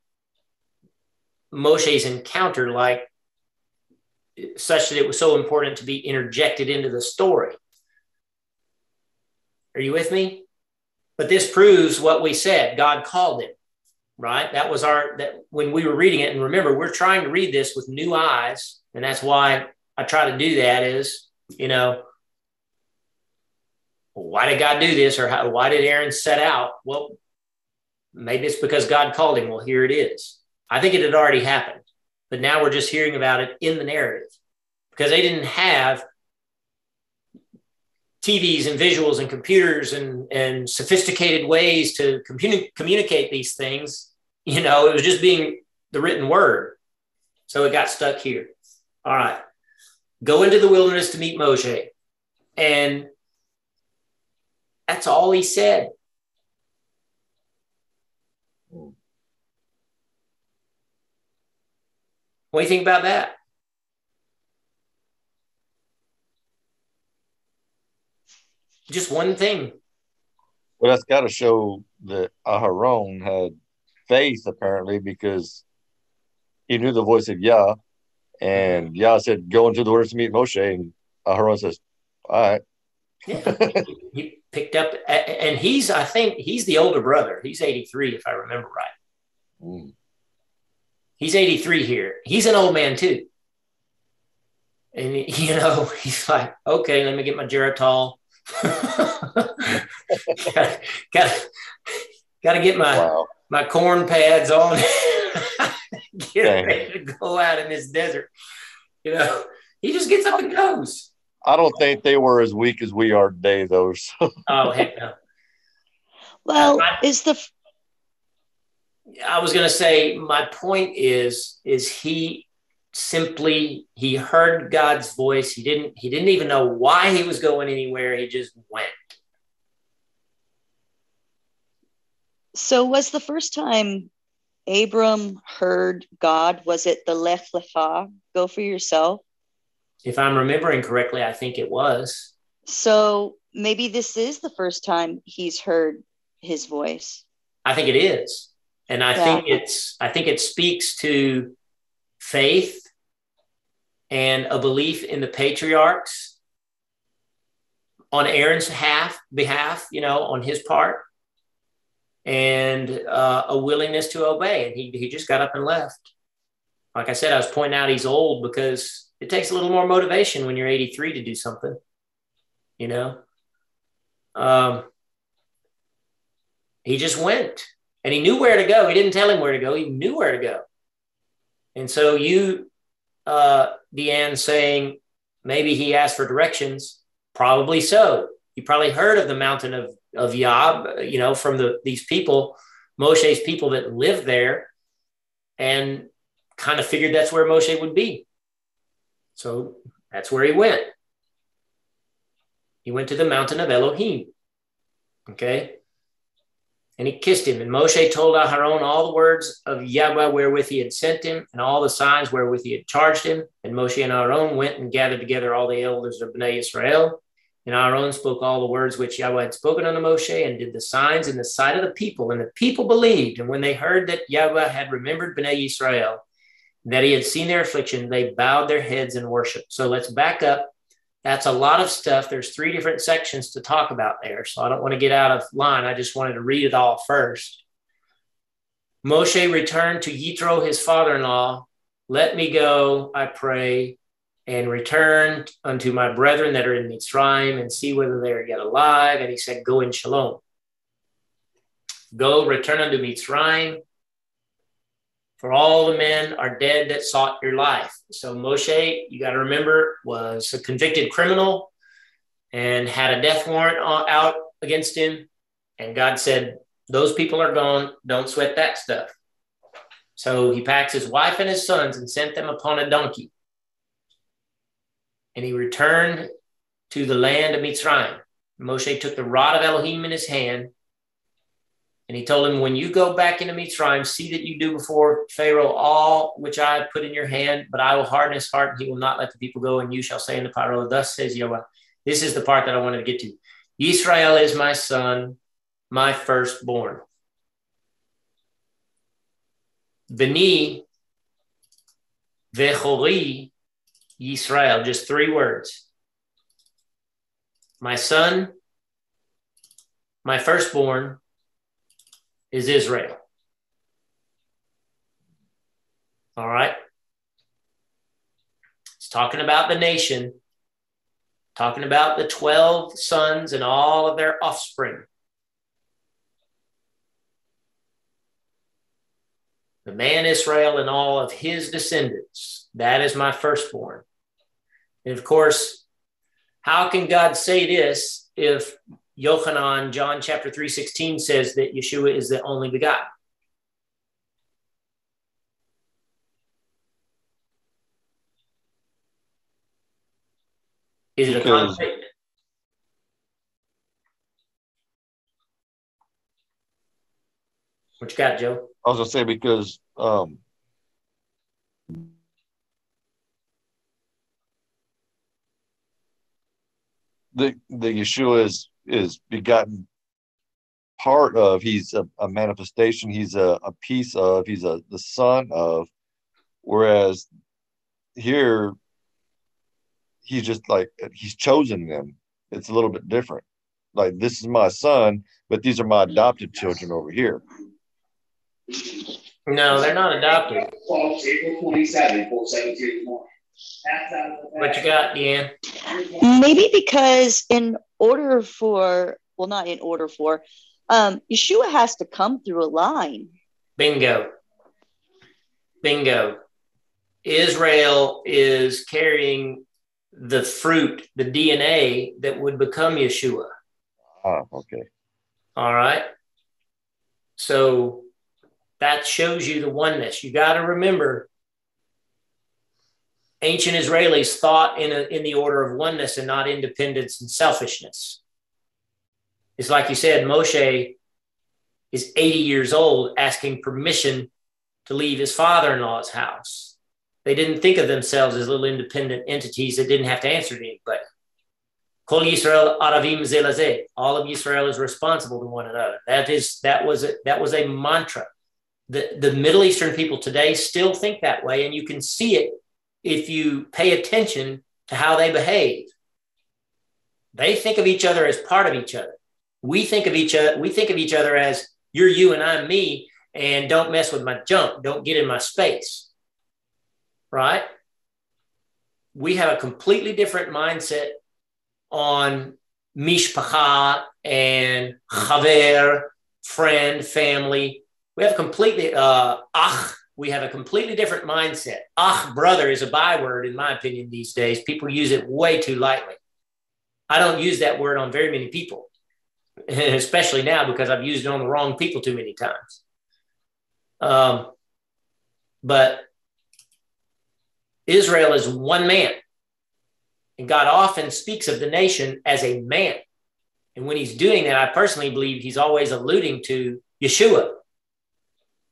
Moshe's encounter like such that it was so important to be interjected into the story. Are you with me? But this proves what we said. God called him, right? That was our that when we were reading it. And remember, we're trying to read this with new eyes, and that's why I try to do that. Is you know, why did God do this, or how, why did Aaron set out? Well, maybe it's because God called him. Well, here it is. I think it had already happened, but now we're just hearing about it in the narrative because they didn't have TVs and visuals and computers and, and sophisticated ways to communi- communicate these things. You know, it was just being the written word. So it got stuck here. All right. Go into the wilderness to meet Moshe. And that's all he said. What do you think about that? Just one thing. Well, that's got to show that Aharon had faith, apparently, because he knew the voice of Yah. And Yah said, Go into the wilderness to meet Moshe. And Aharon says, All right. yeah. he picked up, and he's, I think, he's the older brother. He's 83, if I remember right. Mm. He's 83 here. He's an old man, too. And, you know, he's like, Okay, let me get my Geritol got, got, got to get my wow. my corn pads on. get Dang. ready to go out in this desert. You know, he just gets up and goes. I don't think they were as weak as we are today, though. So. oh heck no. Well, uh, is the I was going to say my point is is he simply he heard God's voice. He didn't he didn't even know why he was going anywhere. He just went. So was the first time Abram heard God was it the Lech Lecha, go for yourself? If I'm remembering correctly, I think it was. So maybe this is the first time he's heard his voice. I think it is. And I yeah. think it's I think it speaks to faith and a belief in the patriarchs on Aaron's half behalf, you know, on his part, and uh, a willingness to obey. And he he just got up and left. Like I said, I was pointing out he's old because it takes a little more motivation when you're 83 to do something, you know. Um, he just went and he knew where to go. He didn't tell him where to go. He knew where to go. And so you, uh, Deanne, saying maybe he asked for directions. Probably so. He probably heard of the mountain of, of Yab, you know, from the these people, Moshe's people that lived there, and kind of figured that's where Moshe would be. So that's where he went. He went to the mountain of Elohim. Okay and he kissed him. And Moshe told Aharon all the words of Yahweh wherewith he had sent him, and all the signs wherewith he had charged him. And Moshe and Aharon went and gathered together all the elders of Bnei Israel. And Aharon spoke all the words which Yahweh had spoken unto Moshe, and did the signs in the sight of the people. And the people believed. And when they heard that Yahweh had remembered Bnei Israel, that he had seen their affliction, they bowed their heads in worship. So let's back up that's a lot of stuff. There's three different sections to talk about there. So I don't want to get out of line. I just wanted to read it all first. Moshe returned to Yitro, his father in law. Let me go, I pray, and return unto my brethren that are in Mitzrayim and see whether they are yet alive. And he said, Go in shalom. Go, return unto Mitzrayim for all the men are dead that sought your life. So Moshe, you got to remember, was a convicted criminal and had a death warrant out against him. And God said, Those people are gone. Don't sweat that stuff. So he packed his wife and his sons and sent them upon a donkey. And he returned to the land of Mitzrayim. Moshe took the rod of Elohim in his hand and he told him, When you go back into Mitzrayim, see that you do before Pharaoh all which I have put in your hand, but I will harden his heart, and he will not let the people go. And you shall say unto Pharaoh, Thus says Yahweh. This is the part that I wanted to get to. Israel is my son, my firstborn. Beni, Bechori, Israel, just three words. My son, my firstborn is Israel. All right. It's talking about the nation, talking about the 12 sons and all of their offspring. The man Israel and all of his descendants. That is my firstborn. And of course, how can God say this if Yochanan, John chapter 3 16 says that Yeshua is the only begotten? Is it a because, statement? What you got, Joe? I was gonna say because um, the the Yeshua is is begotten part of. He's a, a manifestation. He's a, a piece of. He's a the son of. Whereas here he's just like he's chosen them. It's a little bit different. Like this is my son, but these are my adopted children over here. No, they're not adopted. What you got, Deanne? Maybe because in order for, well, not in order for, um, Yeshua has to come through a line. Bingo. Bingo. Israel is carrying the fruit, the DNA that would become Yeshua. Oh, okay. All right. So that shows you the oneness. You got to remember ancient Israelis thought in, a, in the order of oneness and not independence and selfishness. It's like you said, Moshe is 80 years old asking permission to leave his father in law's house. They didn't think of themselves as little independent entities that didn't have to answer to anybody. Kol Yisrael Aravim Zeh LaZeh. All of Israel is responsible to one another. That is that was a, that was a mantra. The, the Middle Eastern people today still think that way, and you can see it if you pay attention to how they behave. They think of each other as part of each other. We think of each other, we think of each other as you're you and I'm me, and don't mess with my junk, don't get in my space right? We have a completely different mindset on mishpacha and chaver, friend, family. We have completely uh, ach. We have a completely different mindset. Ach, brother, is a byword in my opinion these days. People use it way too lightly. I don't use that word on very many people, especially now because I've used it on the wrong people too many times. Um, but Israel is one man. And God often speaks of the nation as a man. And when he's doing that, I personally believe he's always alluding to Yeshua,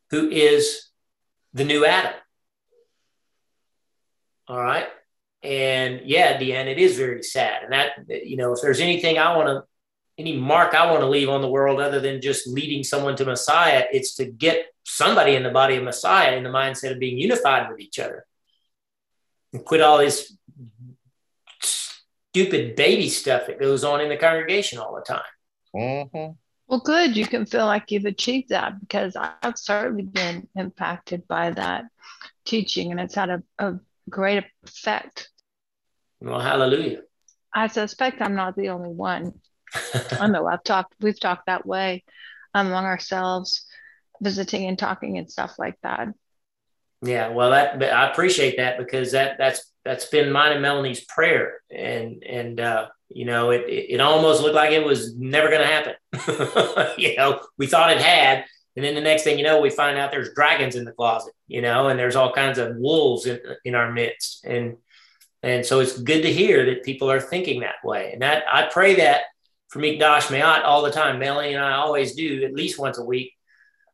who is the new Adam. All right. And yeah, Deanne, it is very sad. And that, you know, if there's anything I want to, any mark I want to leave on the world other than just leading someone to Messiah, it's to get somebody in the body of Messiah in the mindset of being unified with each other and quit all this stupid baby stuff that goes on in the congregation all the time. Mm-hmm. Well, good. You can feel like you've achieved that because I've certainly been impacted by that teaching and it's had a, a great effect. Well, hallelujah. I suspect I'm not the only one. I know I've talked, we've talked that way among ourselves, visiting and talking and stuff like that. Yeah, well, that I appreciate that because that that's that's been mine and Melanie's prayer, and and uh, you know it, it, almost looked like it was never going to happen. you know, we thought it had, and then the next thing you know, we find out there's dragons in the closet. You know, and there's all kinds of wolves in in our midst, and and so it's good to hear that people are thinking that way, and that I pray that for Mikdash Meh'at all the time. Melanie and I always do at least once a week,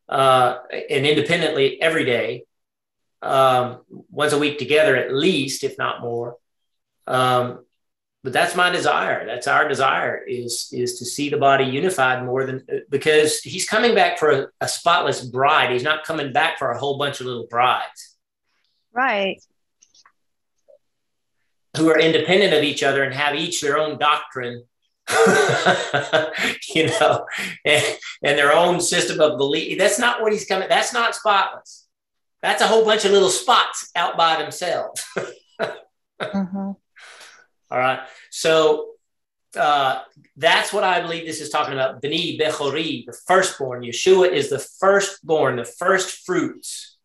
uh, and independently every day um, once a week together at least, if not more. Um, but that's my desire. That's our desire is is to see the body unified more than because he's coming back for a, a spotless bride. He's not coming back for a whole bunch of little brides. Right. who are independent of each other and have each their own doctrine, you know, and, and, their own system of belief. That's not what he's coming. That's not spotless. That's a whole bunch of little spots out by themselves. mm-hmm. All right. So uh, that's what I believe this is talking about. Beni Bechori, the firstborn. Yeshua is the firstborn, the first fruits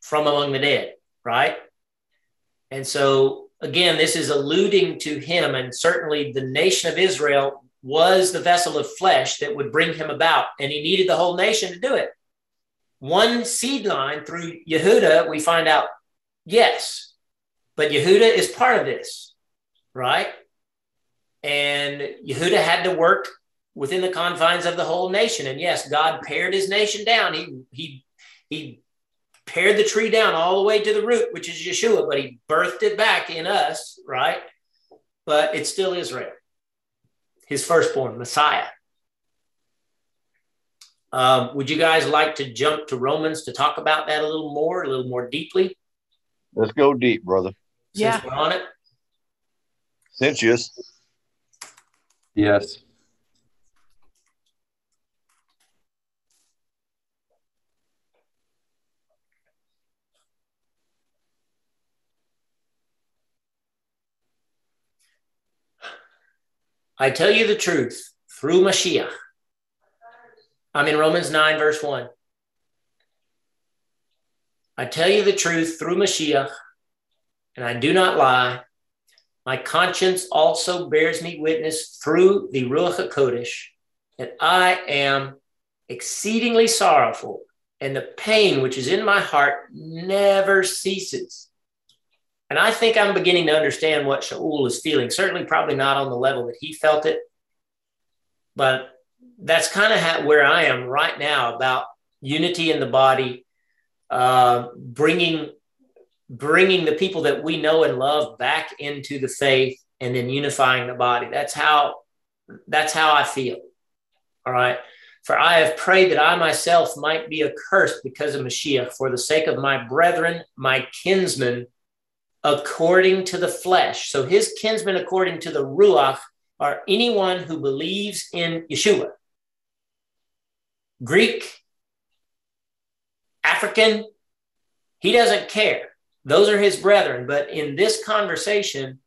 from among the dead, right? And so, again, this is alluding to him, and certainly the nation of Israel was the vessel of flesh that would bring him about, and he needed the whole nation to do it. One seed line through Yehuda, we find out, yes, but Yehuda is part of this, right? And Yehuda had to work within the confines of the whole nation. And yes, God pared his nation down. He he he pared the tree down all the way to the root, which is Yeshua, but he birthed it back in us, right? But it's still Israel, his firstborn, Messiah. Um, would you guys like to jump to Romans to talk about that a little more, a little more deeply? Let's go deep, brother. Since yeah. we're on it. Cincius. Yes. I tell you the truth through Mashiach. I'm in Romans 9, verse 1. I tell you the truth through Mashiach, and I do not lie. My conscience also bears me witness through the Ruach HaKodesh that I am exceedingly sorrowful, and the pain which is in my heart never ceases. And I think I'm beginning to understand what Shaul is feeling. Certainly, probably not on the level that he felt it, but that's kind of where I am right now about unity in the body, uh, bringing bringing the people that we know and love back into the faith and then unifying the body. That's how that's how I feel. All right. For I have prayed that I myself might be accursed because of Mashiach for the sake of my brethren, my kinsmen, according to the flesh. So his kinsmen, according to the Ruach, are anyone who believes in Yeshua. Greek, African, he doesn't care. Those are his brethren. But in this conversation,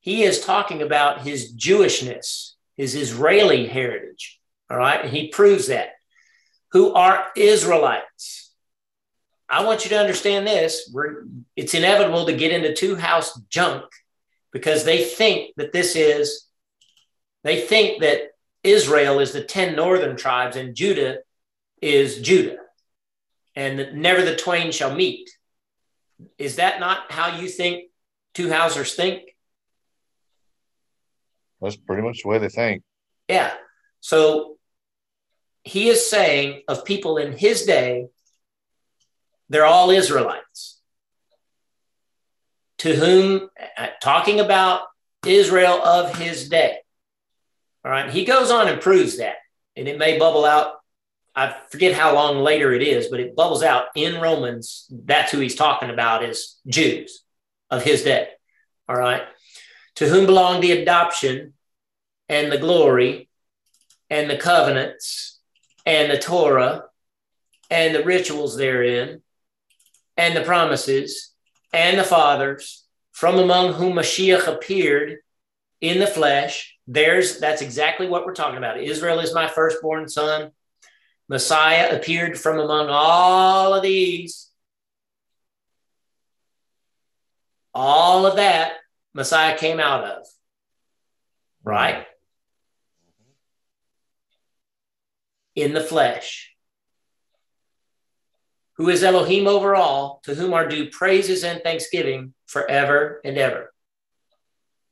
he is talking about his Jewishness, his Israeli heritage. All right. And he proves that. Who are Israelites. I want you to understand this. We're, it's inevitable to get into two house junk because they think that this is, they think that Israel is the 10 northern tribes and Judah is Judah. And never the twain shall meet. Is that not how you think two Hausers think? That's pretty much the way they think. Yeah. So he is saying of people in his day, they're all Israelites. To whom, uh, talking about Israel of his day. All right. He goes on and proves that. And it may bubble out I forget how long later it is, but it bubbles out in Romans. That's who he's talking about is Jews of his day. All right. To whom belong the adoption and the glory and the covenants and the Torah and the rituals therein and the promises and the fathers from among whom Mashiach appeared in the flesh. There's that's exactly what we're talking about. Israel is my firstborn son. Messiah appeared from among all of these. All of that Messiah came out of. Right? In the flesh. Who is Elohim over all, to whom are due praises and thanksgiving forever and ever.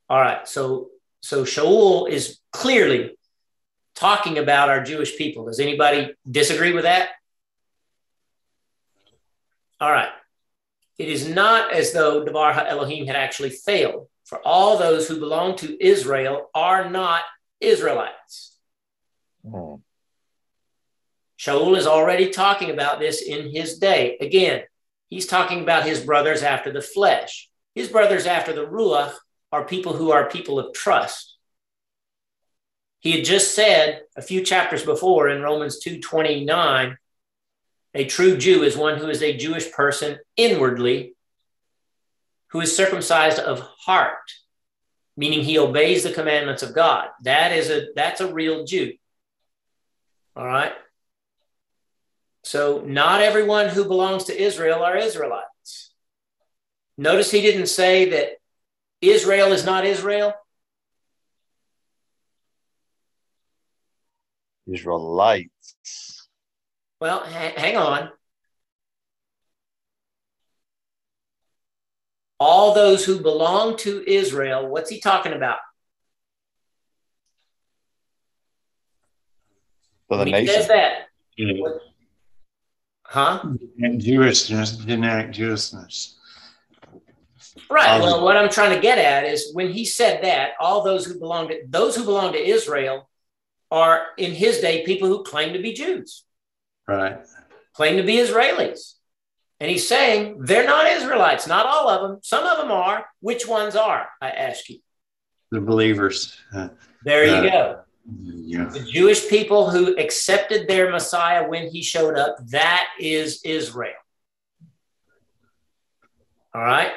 All right, so so Shaul is clearly talking about our Jewish people. Does anybody disagree with that? All right. It is not as though Devar Ha Elohim had actually failed, for all those who belong to Israel are not Israelites. Hmm. Shaul is already talking about this in his day. Again, he's talking about his brothers after the flesh. His brothers after the Ruach are people who are people of trust. He had just said a few chapters before in Romans 2:29, a true Jew is one who is a Jewish person inwardly, who is circumcised of heart, meaning he obeys the commandments of God. That is a that's a real Jew. All right. So not everyone who belongs to Israel are Israelites. Notice he didn't say that Israel is not Israel. Israelites. Well, ha- hang on. All those who belong to Israel, what's he talking about? For the He nation. says that. What- Huh? Jewishness, genetic Jewishness. Right. Um, well, what I'm trying to get at is when he said that, all those who belong to those who belong to Israel are in his day people who claim to be Jews, Right. claim to be Israelis. And he's saying they're not Israelites, not all of them. Some of them are. Which ones are? I ask you. The believers. Uh, There you Yeah. go. yeah. The Jewish people who accepted their Messiah when he showed up, that is Israel. All right.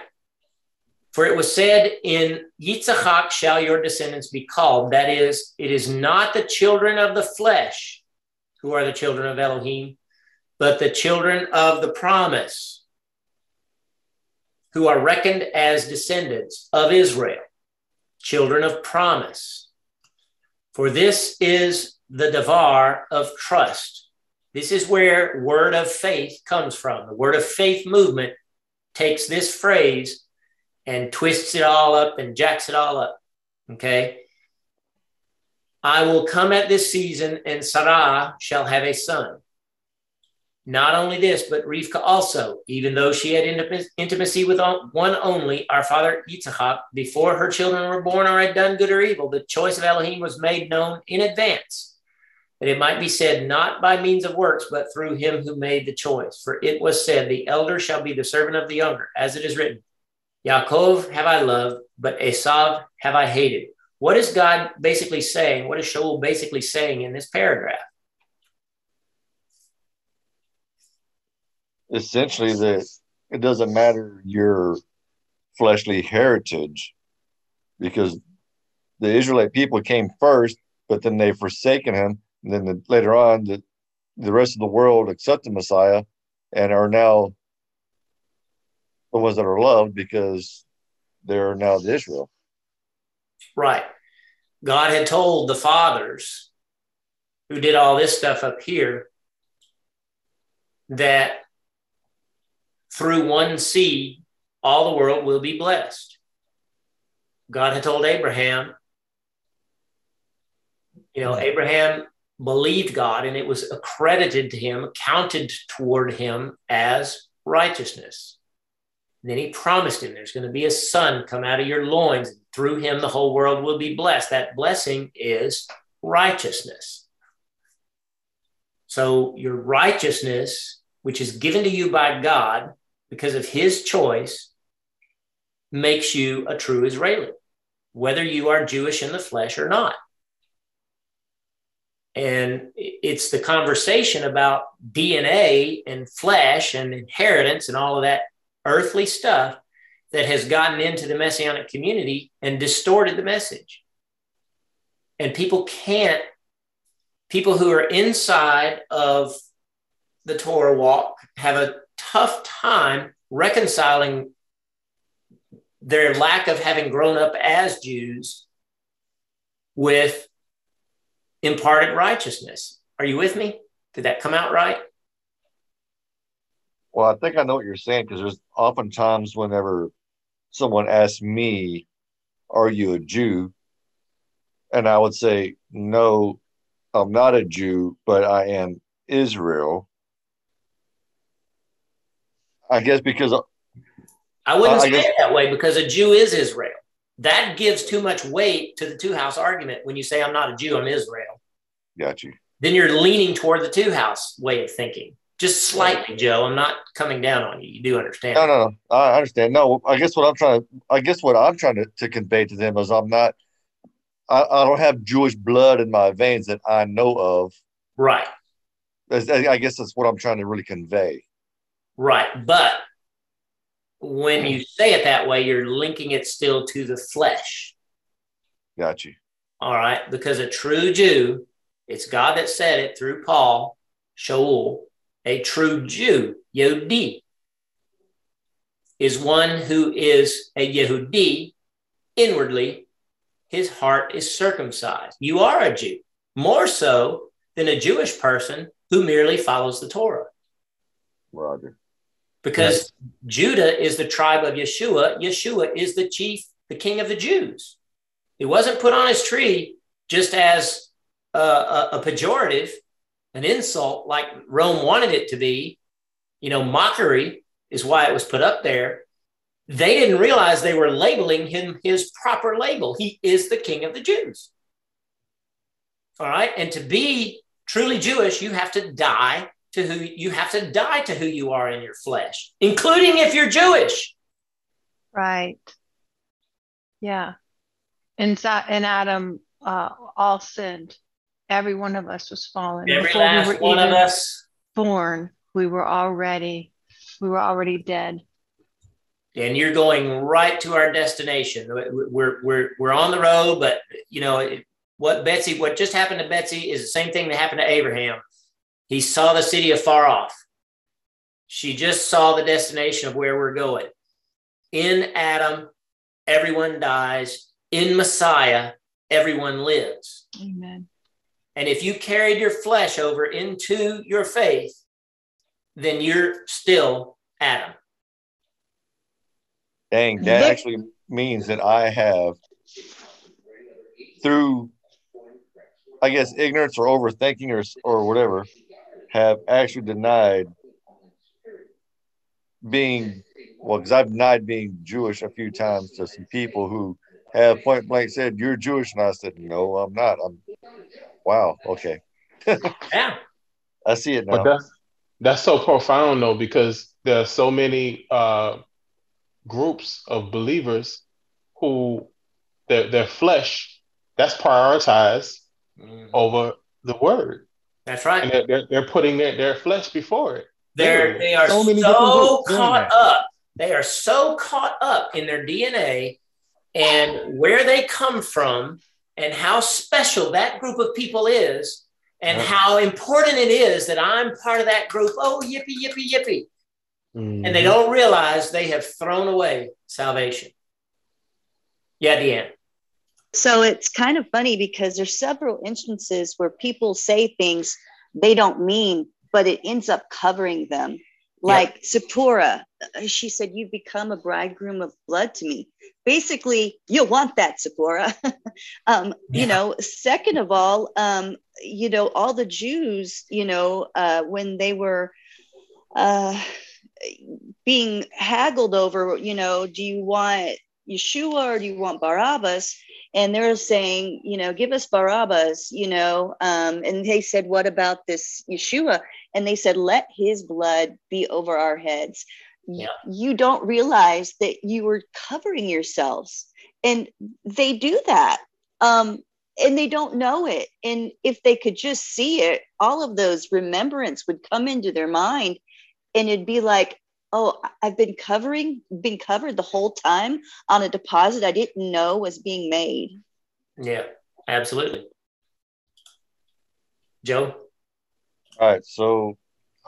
For it was said, In Yitzhak shall your descendants be called. That is, it is not the children of the flesh who are the children of Elohim, but the children of the promise who are reckoned as descendants of Israel, children of promise. For this is the davar of trust. This is where word of faith comes from. The word of faith movement takes this phrase and twists it all up and jacks it all up. Okay. I will come at this season, and Sarah shall have a son. Not only this, but Rivka also, even though she had intimacy with one only, our father Yitzhak, before her children were born or had done good or evil, the choice of Elohim was made known in advance, that it might be said not by means of works, but through him who made the choice. For it was said, The elder shall be the servant of the younger, as it is written, Yaakov have I loved, but Esav have I hated. What is God basically saying? What is Shaul basically saying in this paragraph? Essentially, that it doesn't matter your fleshly heritage because the Israelite people came first, but then they've forsaken him. And then the, later on, the, the rest of the world accepted Messiah and are now the ones that are loved because they're now the Israel. Right. God had told the fathers who did all this stuff up here that through one seed, all the world will be blessed. God had told Abraham, you know, mm-hmm. Abraham believed God and it was accredited to him, counted toward him as righteousness. And then he promised him there's going to be a son come out of your loins. Through him, the whole world will be blessed. That blessing is righteousness. So your righteousness, which is given to you by God because of his choice, makes you a true Israeli, whether you are Jewish in the flesh or not. And it's the conversation about DNA and flesh and inheritance and all of that earthly stuff that has gotten into the messianic community and distorted the message. And people can't, people who are inside of the Torah walk have a tough time reconciling their lack of having grown up as Jews with imparted righteousness. Are you with me? Did that come out right? Well, I think I know what you're saying because there's oftentimes whenever someone asks me, Are you a Jew? And I would say, No, I'm not a Jew, but I am Israel. I guess because I wouldn't I say guess- it that way because a Jew is Israel. That gives too much weight to the two house argument when you say, I'm not a Jew, I'm Israel. got you. Then you're leaning toward the two house way of thinking Just slightly, Joe. I'm not coming down on you. You do understand. No, no, no. I understand. No, I guess what I'm trying to, I guess what I'm trying to, to convey to them is I'm not, I, I don't have Jewish blood in my veins that I know of. Right. I guess that's what I'm trying to really convey. Right. But when you say it that way, you're linking it still to the flesh. Got you. All right. Because a true Jew, it's God that said it through Paul, Shaul, a true Jew, Yehudi, is one who is a Yehudi inwardly. His heart is circumcised. You are a Jew, more so than a Jewish person who merely follows the Torah. Roger. Because yes. Judah is the tribe of Yeshua. Yeshua is the chief, the king of the Jews. He wasn't put on his tree just as a, a, a pejorative, an insult like Rome wanted it to be. You know, mockery is why it was put up there. They didn't realize they were labeling him his proper label. He is the king of the Jews. All right. And to be truly Jewish, you have to die to who you have to die to who you are in your flesh, including if you're Jewish. Right. Yeah. And, and Adam uh, all sinned. Every one of us was fallen. Every Before last we were one of us born, we were already we were already dead. And you're going right to our destination. We're we're we're on the road, but you know what Betsy, what just happened to Betsy is the same thing that happened to Abraham. He saw the city afar off. She just saw the destination of where we're going. In Adam, everyone dies. In Messiah, everyone lives. Amen. And if you carried your flesh over into your faith, then you're still Adam. Dang, that actually means that I have, through, I guess, ignorance or overthinking or, or whatever, have actually denied being, well, because I've denied being Jewish a few times to some people who have point blank said, You're Jewish. And I said, No, I'm not. I'm wow, okay. yeah. I see it now. But that's that's so profound though, because there are so many uh groups of believers who their their flesh that's prioritized mm. over the word. That's right. And they're, they're, they're putting their, their flesh before it. They're, they are so, so caught up. They are so caught up in their DNA and where they come from and how special that group of people is and how important it is that I'm part of that group. Oh, yippee, yippee, yippee. Mm-hmm. And they don't realize they have thrown away salvation. Yeah, Deanne. So it's kind of funny because there's several instances where people say things they don't mean, but it ends up covering them. Like yep. Zipporah, uh, she said, You've become a bridegroom of blood to me. Basically, you'll want that, sephora um, yeah. You know, second of all, um, you know, all the Jews, you know, uh, when they were uh, being haggled over, you know, do you want Yeshua or do you want Barabbas? And they're saying, you know, give us Barabbas, you know. Um, and they said, what about this Yeshua? And they said, let his blood be over our heads. Yeah. You don't realize that you were covering yourselves. And they do that. Um, and they don't know it. And if they could just see it, all of those remembrance would come into their mind and it'd be like, oh, I've been covering, been covered the whole time on a deposit I didn't know was being made. Yeah, absolutely. Joe? All right. So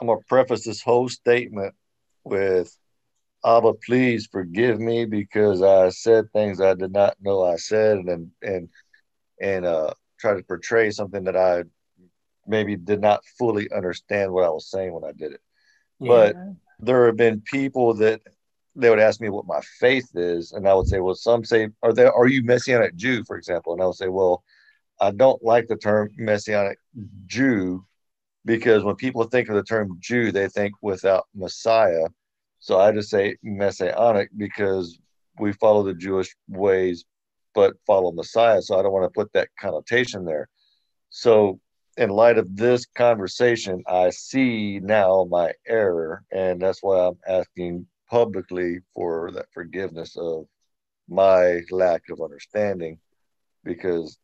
I'm going to preface this whole statement with Abba, please forgive me because I said things I did not know I said and and and uh try to portray something that I maybe did not fully understand what I was saying when I did it. Yeah. But there have been people that they would ask me what my faith is, and I would say, well, some say, are there are you messianic Jew, for example? And I would say, well, I don't like the term messianic Jew because when people think of the term Jew, they think without Messiah. So I just say messianic because we follow the Jewish ways, but follow Messiah. So I don't want to put that connotation there. So in light of this conversation, I see now my error, and that's why I'm asking publicly for that forgiveness of my lack of understanding, because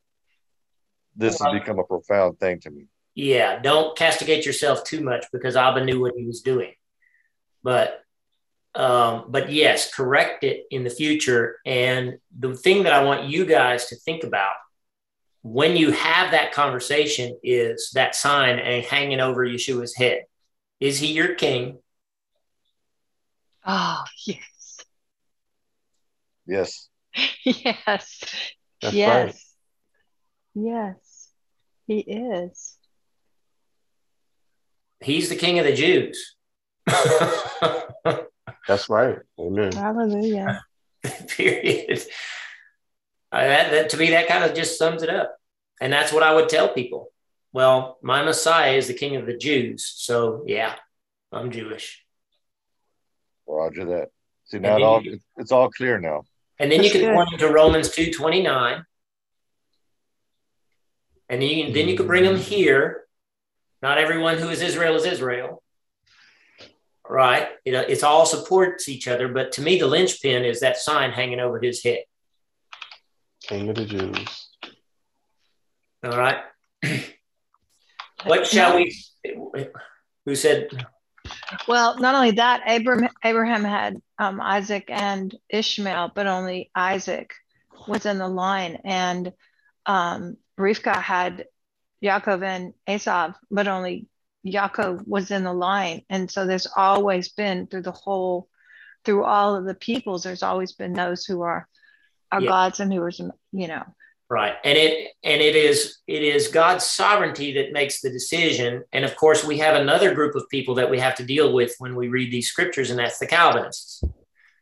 this has become a profound thing to me. Yeah, don't castigate yourself too much because Abba knew what he was doing, but um, but yes, correct it in the future. And the thing that I want you guys to think about when you have that conversation is that sign and hanging over Yeshua's head. Is he your king? Oh, yes. Yes. yes. That's yes. Right. Yes. He is. He's the king of the Jews. That's right. Amen. Hallelujah. Period. Uh, that, that, to me, that kind of just sums it up. And that's what I would tell people. Well, my Messiah is the King of the Jews. So, yeah, I'm Jewish. Roger that. See, now it all, you, it's all clear now. And then you can point to Romans 2 29. And then you, then you could bring them here. Not everyone who is Israel is Israel. Right? It, it's all supports each other. But to me, the linchpin is that sign hanging over his head. King of the Jews. All right. what shall we? Who said? Well, not only that, Abraham, Abraham had um, Isaac and Ishmael, but only Isaac was in the line, and um, Rivka had Yaakov and Esav, but only Yaakov was in the line. And so there's always been through the whole, through all of the peoples, there's always been those who are our yeah. gods and who are, you know. Right. And it and it is it is God's sovereignty that makes the decision. And of course, we have another group of people that we have to deal with when we read these scriptures, and that's the Calvinists,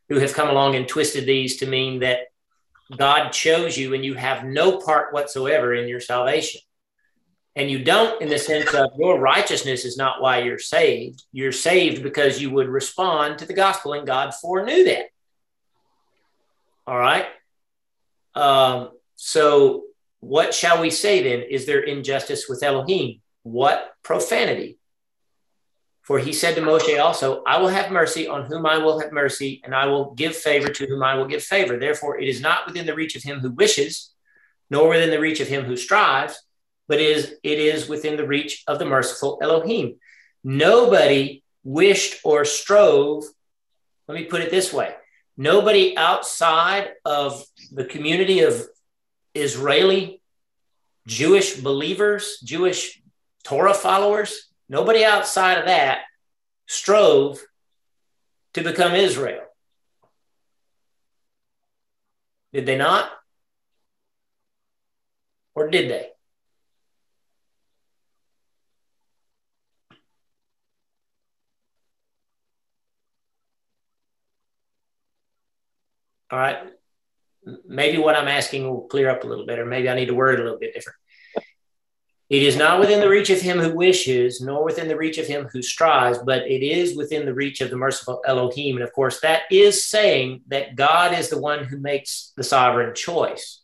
who have come along and twisted these to mean that God chose you and you have no part whatsoever in your salvation. And you don't in the sense of your righteousness is not why you're saved. You're saved because you would respond to the gospel and God foreknew that. All right. Um, so, what shall we say then? Is there injustice with Elohim? What profanity? For he said to Moshe also, I will have mercy on whom I will have mercy, and I will give favor to whom I will give favor. Therefore, it is not within the reach of him who wishes, nor within the reach of him who strives, but is it is within the reach of the merciful Elohim. Nobody wished or strove. Let me put it this way nobody outside of the community of Israeli Jewish believers, Jewish Torah followers, nobody outside of that strove to become Israel. Did they not? Or did they? All right. Maybe what I'm asking will clear up a little bit, or maybe I need to word it a little bit different. It is not within the reach of him who wishes, nor within the reach of him who strives, but it is within the reach of the merciful Elohim. And of course, that is saying that God is the one who makes the sovereign choice.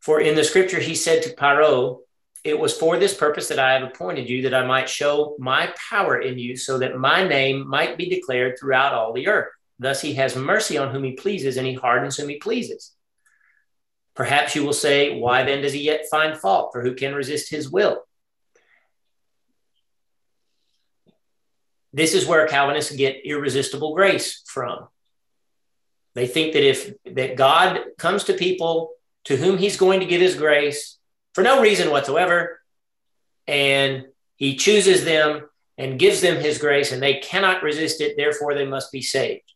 For in the scripture, he said to Paro, It was for this purpose that I have appointed you, that I might show my power in you, so that my name might be declared throughout all the earth. Thus he has mercy on whom he pleases, and he hardens whom he pleases. Perhaps you will say, Why then does he yet find fault? For who can resist his will? This is where Calvinists get irresistible grace from. They think that if that God comes to people to whom he's going to give his grace for no reason whatsoever, and he chooses them and gives them his grace, and they cannot resist it, therefore they must be saved.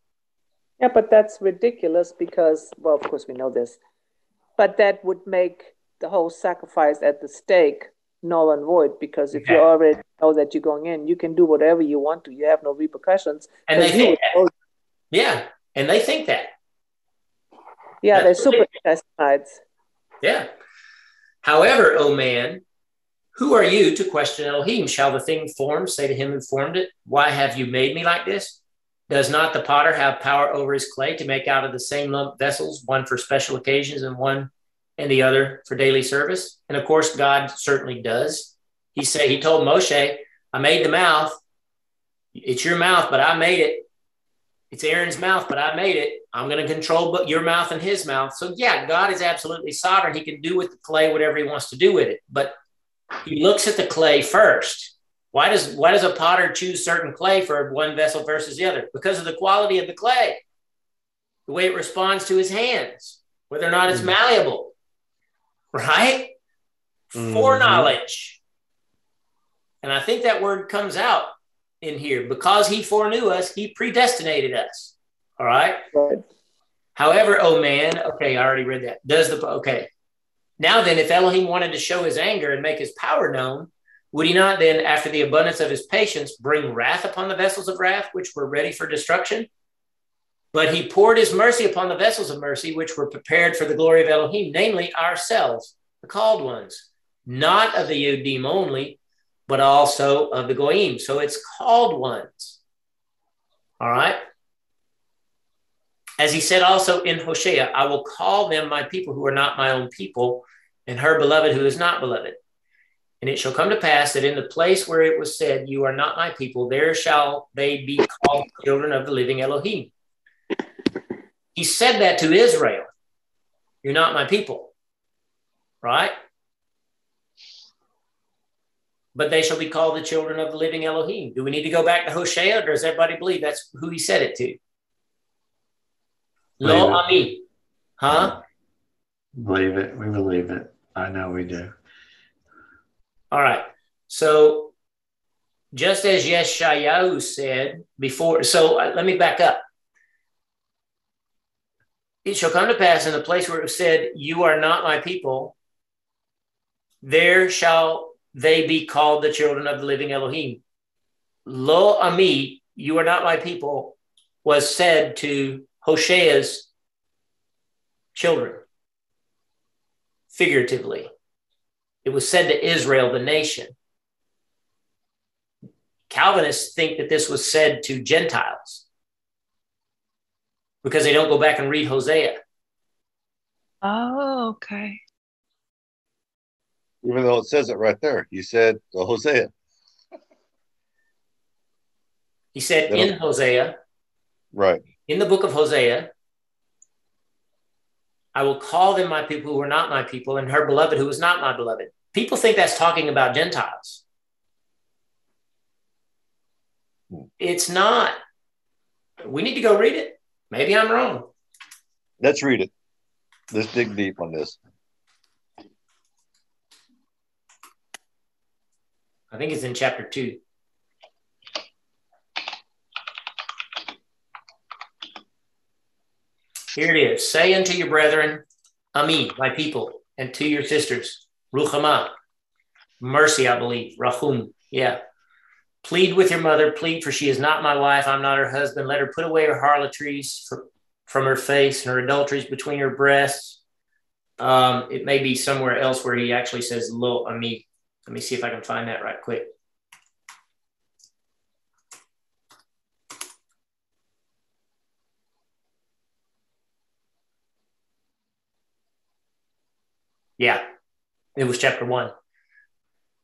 Yeah, but that's ridiculous because, well, of course we know this, but that would make the whole sacrifice at the stake null and void because if you already know that you're going in, you can do whatever you want to. You have no repercussions. And they think that. Yeah, and they think that. Yeah, That's they're super testifieds. Yeah. However, O oh man, who are you to question Elohim? Shall the thing formed say to him who formed it, Why have you made me like this? Does not the potter have power over his clay to make out of the same lump vessels, one for special occasions and one and the other for daily service? And of course, God certainly does. he said he told Moshe, I made the mouth. It's your mouth, but I made it. It's Aaron's mouth, but I made it. I'm going to control your mouth and his mouth. So yeah, God is absolutely sovereign. He can do with the clay whatever he wants to do with it. But he looks at the clay first. Why does why does a potter choose certain clay for one vessel versus the other? Because of the quality of the clay, the way it responds to his hands, whether or not it's mm-hmm. malleable, right? Mm-hmm. Foreknowledge. And I think that word comes out in here because he foreknew us, he predestinated us. All right. right. However, oh man, okay, I already read that. Does the okay. Now then, if Elohim wanted to show his anger and make his power known, would he not then, after the abundance of his patience, bring wrath upon the vessels of wrath, which were ready for destruction? But he poured his mercy upon the vessels of mercy, which were prepared for the glory of Elohim, namely ourselves, the called ones, not of the Yudim only, but also of the Goyim. So it's called ones. All right. As he said also in Hosea, I will call them my people who are not my own people, and her beloved who is not beloved. And it shall come to pass that in the place where it was said, You are not my people, there shall they be called children of the living Elohim. He said that to Israel. You're not my people, right? But they shall be called the children of the living Elohim. Do we need to go back to Hosea, or does everybody believe that's who he said it to? Lo ami. Huh? Believe it. We believe it. I know we do. All right. So just as Yeshayahu said before, so uh, let me back up. It shall come to pass in the place where it was said, You are not my people, there shall they be called the children of the living Elohim. Lo ami, you are not my people, was said to Hosea's children, figuratively. It was said to Israel, the nation. Calvinists think that this was said to Gentiles because they don't go back and read Hosea. Oh, okay. Even though it says it right there, he said the Hosea. He said in Hosea. Right. In the book of Hosea, I will call them my people who are not my people, and her beloved who is not my beloved. People think that's talking about Gentiles. Hmm. It's not. We need to go read it. Maybe I'm wrong. Let's read it. Let's dig deep on this. I think it's in chapter two. Here it is. Say unto your brethren, Ami, my people, and to your sisters, Ruchama, mercy, I believe. Rahum, yeah. Plead with your mother, plead, for she is not my wife, I'm not her husband. Let her put away her harlotries from her face and her adulteries between her breasts. Um, it may be somewhere else where he actually says lo ami. Let me see if I can find that right quick. Yeah, it was chapter one.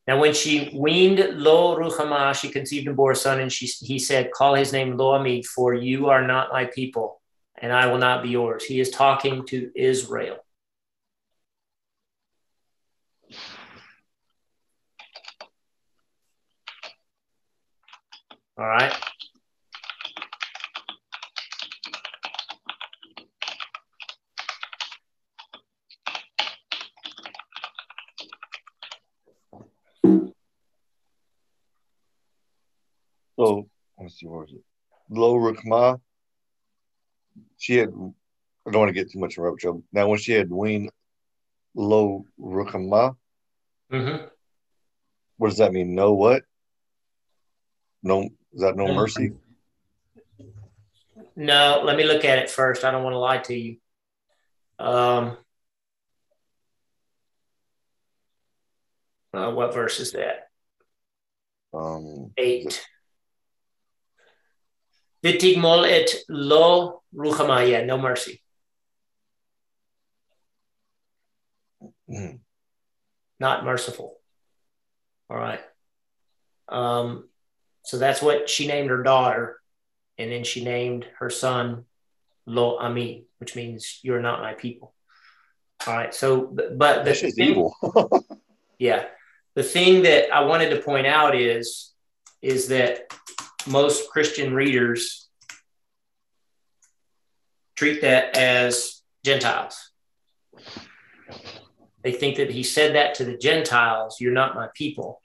Now, when she weaned Lo Ruchama, she conceived and bore a son, and she, he said, Call his name Lo Ami, for you are not my people, and I will not be yours. He is talking to Israel. All right. So let's see, where is it? Lo Rukma. She had. I don't want to get too much in rope trouble. Now, when she had weaned Lo Rukma, mm-hmm. what does that mean? No what? No, is that no mercy? No, let me look at it first. I don't want to lie to you. Um, uh, what verse is that? Um, Eight. Vitigmol et lo ruchamaya, no mercy. Mm. Not merciful. All right. Um, so that's what she named her daughter. And then she named her son Lo Ami, which means you're not my people. All right. So, but this is evil. yeah. The thing that I wanted to point out is, is that most Christian readers treat that as Gentiles. They think that he said that to the Gentiles, you're not my people.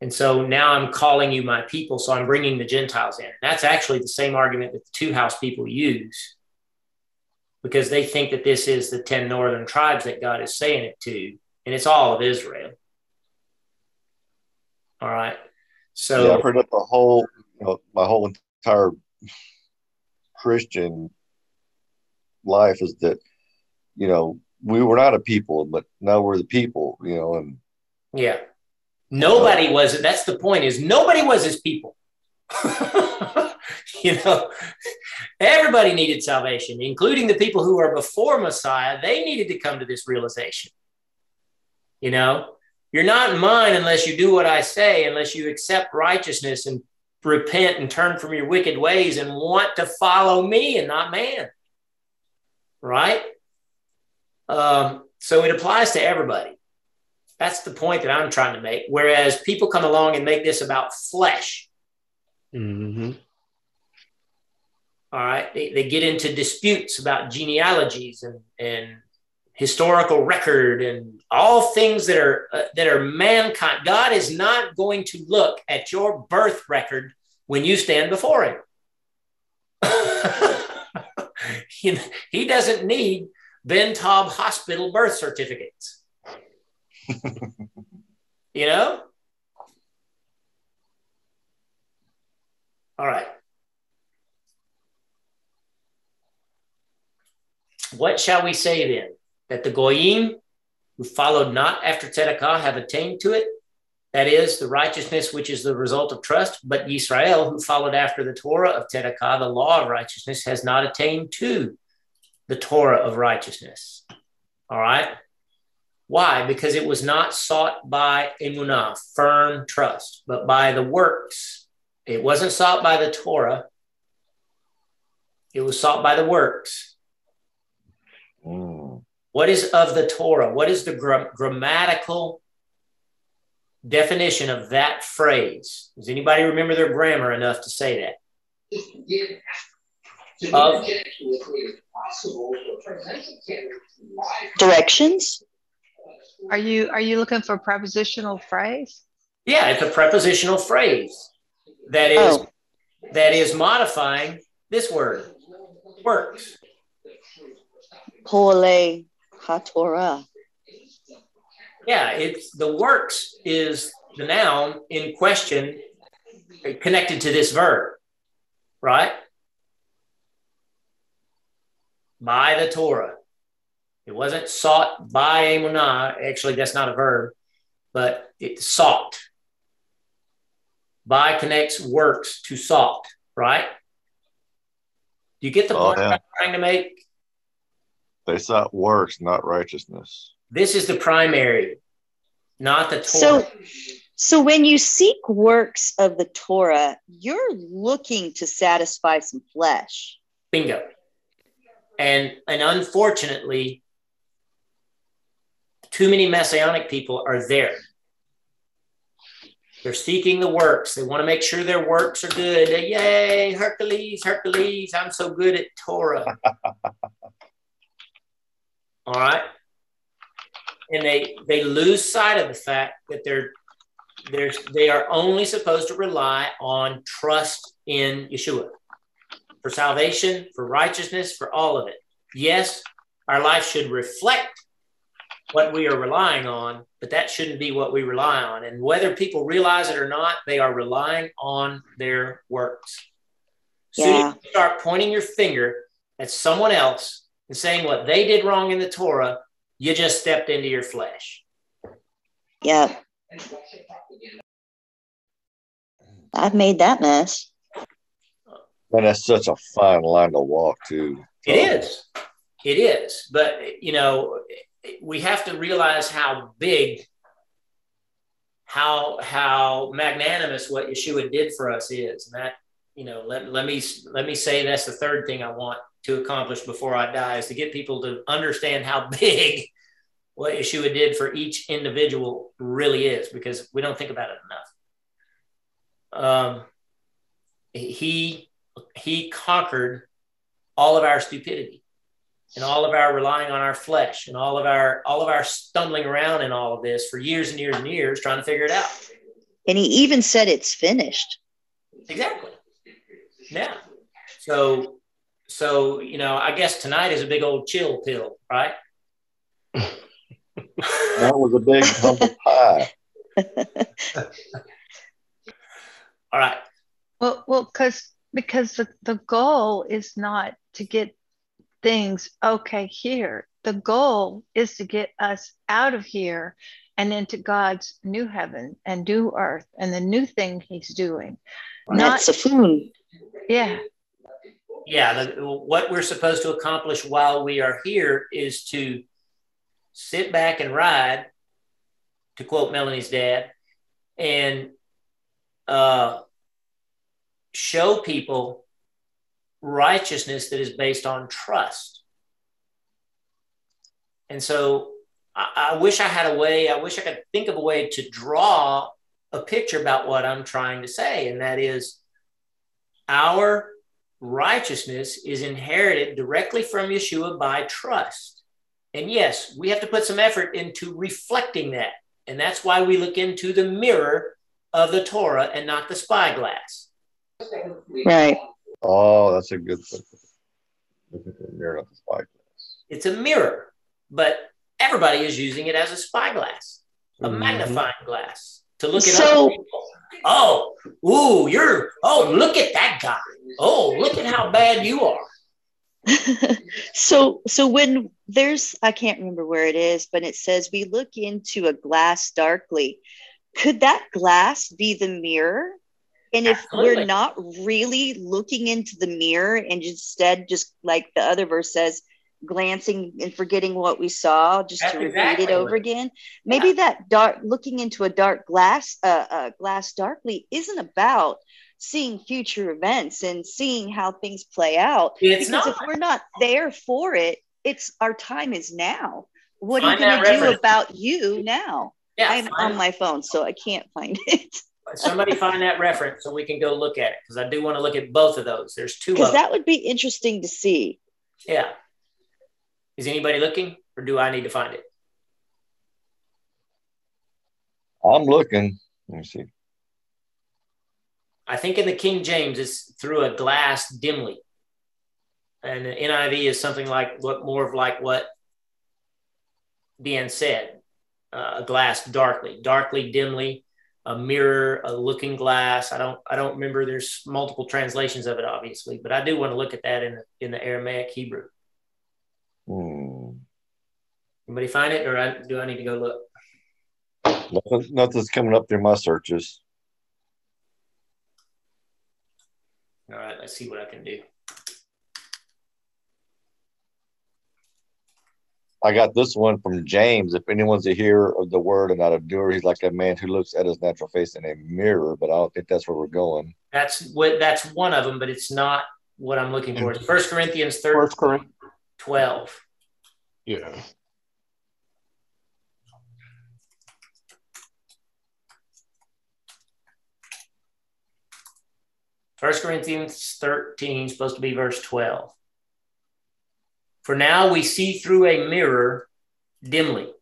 And so now I'm calling you my people, so I'm bringing the Gentiles in. That's actually the same argument that the two house people use because they think that this is the 10 northern tribes that God is saying it to, and it's all of Israel. All right. So yeah, I've heard that the whole, you know, my whole entire Christian life is that, you know, we were not a people, but now we're the people, you know, and yeah. Nobody was that's the point is nobody was his people. you know, everybody needed salvation, including the people who are before Messiah. They needed to come to this realization. You know, you're not mine unless you do what I say, unless you accept righteousness and repent and turn from your wicked ways and want to follow me and not man. Right? Um, so it applies to everybody. That's the point that I'm trying to make. Whereas people come along and make this about flesh. Mm-hmm. All right. They, they get into disputes about genealogies and, and historical record and all things that are uh, that are mankind. God is not going to look at your birth record when you stand before him. he, he doesn't need Ben Taub Hospital birth certificates. you know? All right. What shall we say then? That the Goyim who followed not after Tzedakah have attained to it? That is, the righteousness which is the result of trust. But Yisrael, who followed after the Torah of Tzedakah, the law of righteousness, has not attained to the Torah of righteousness. All right. Why? Because it was not sought by emunah, firm trust, but by the works. It wasn't sought by the Torah. It was sought by the works. Mm. What is of the Torah? What is the gra- grammatical definition of that phrase? Does anybody remember their grammar enough to say that? Of directions. Are you are you looking for a prepositional phrase? Yeah, it's a prepositional phrase that is oh. that is modifying this word works. Pole hatorah. Yeah, it's the works is the noun in question connected to this verb, right? by the Torah. It wasn't sought by Emunah. Actually, that's not a verb, but it sought. By connects works to sought, right? Do you get the oh, point yeah. I'm trying to make? They sought works, not righteousness. This is the primary, not the Torah. So, so when you seek works of the Torah, you're looking to satisfy some flesh. Bingo and and unfortunately too many messianic people are there they're seeking the works they want to make sure their works are good yay hercules hercules i'm so good at torah all right and they they lose sight of the fact that they're they're they are only supposed to rely on trust in yeshua for salvation, for righteousness, for all of it. Yes, our life should reflect what we are relying on, but that shouldn't be what we rely on. And whether people realize it or not, they are relying on their works. Yeah. Soon as you start pointing your finger at someone else and saying what they did wrong in the Torah, you just stepped into your flesh. Yeah. I've made that mess. And that's such a fine line to walk, too. It is. It is. But, you know, we have to realize how big how how magnanimous what Yeshua did for us is. And that, you know, let, let me let me say that's the third thing I want to accomplish before I die is to get people to understand how big what Yeshua did for each individual really is, because we don't think about it enough. Um, he he conquered all of our stupidity and all of our relying on our flesh and all of our all of our stumbling around in all of this for years and years and years trying to figure it out. And he even said it's finished. Exactly. Yeah. So so you know, I guess tonight is a big old chill pill, right? that was a big humble pie. All right. Well, well, because because the, the goal is not to get things okay here. The goal is to get us out of here and into God's new heaven and new earth and the new thing He's doing. Not Safun. Yeah. Yeah. The, what we're supposed to accomplish while we are here is to sit back and ride, to quote Melanie's dad, and uh, show people righteousness that is based on trust. And so I, I, wish I had a way, I wish I could think of a way to draw a picture about what I'm trying to say. And that is our righteousness is inherited directly from Yeshua by trust. And yes, we have to put some effort into reflecting that. And that's why we look into the mirror of the Torah and not the spyglass. Right. Oh, that's a good thing. Look at the mirror, not the spyglass. It's a mirror, but everybody is using it as a spyglass, a mm-hmm. magnifying glass to look at so, other people. Oh, ooh, you're, oh, look at that guy. Oh, look at how bad you are. so so when there's i can't remember where it is but it says we look into a glass darkly could that glass be the mirror and if Absolutely. we're not really looking into the mirror and instead just like the other verse says, glancing and forgetting what we saw just That's to repeat exactly it over again, maybe yeah. that dark looking into a dark glass uh, uh, glass darkly isn't about seeing future events and seeing how things play out. It's because not. if we're not there for it, it's our time is now. What find are you going to do about you now? Yeah, I'm on my phone, so I can't find it. Somebody find that reference so we can go look at it because I do want to look at both of those. There's two. Because that would be interesting to see. Yeah. Is anybody looking, or do I need to find it? I'm looking. Let me see. I think in the King James it's through a glass dimly, and the NIV is something like what more of like what Dan said, uh, a glass darkly, darkly, dimly a mirror, a looking glass. I don't I don't remember. There's multiple translations of it, obviously, but I do want to look at that in the, in the Aramaic Hebrew. Hmm. Anybody find it, or I, do I need to go look? Nothing, nothing's coming up through my searches. All right, let's see what I can do. I got this one from James. If anyone's a hearer of the word and not a doer, he's like a man who looks at his natural face in a mirror. But I don't think that's where we're going. That's what that's one of them, but it's not what I'm looking for. It's First Corinthians 13, First Corinthians 12. Yeah. First Corinthians 13, supposed to be verse 12. For now we see through a mirror dimly,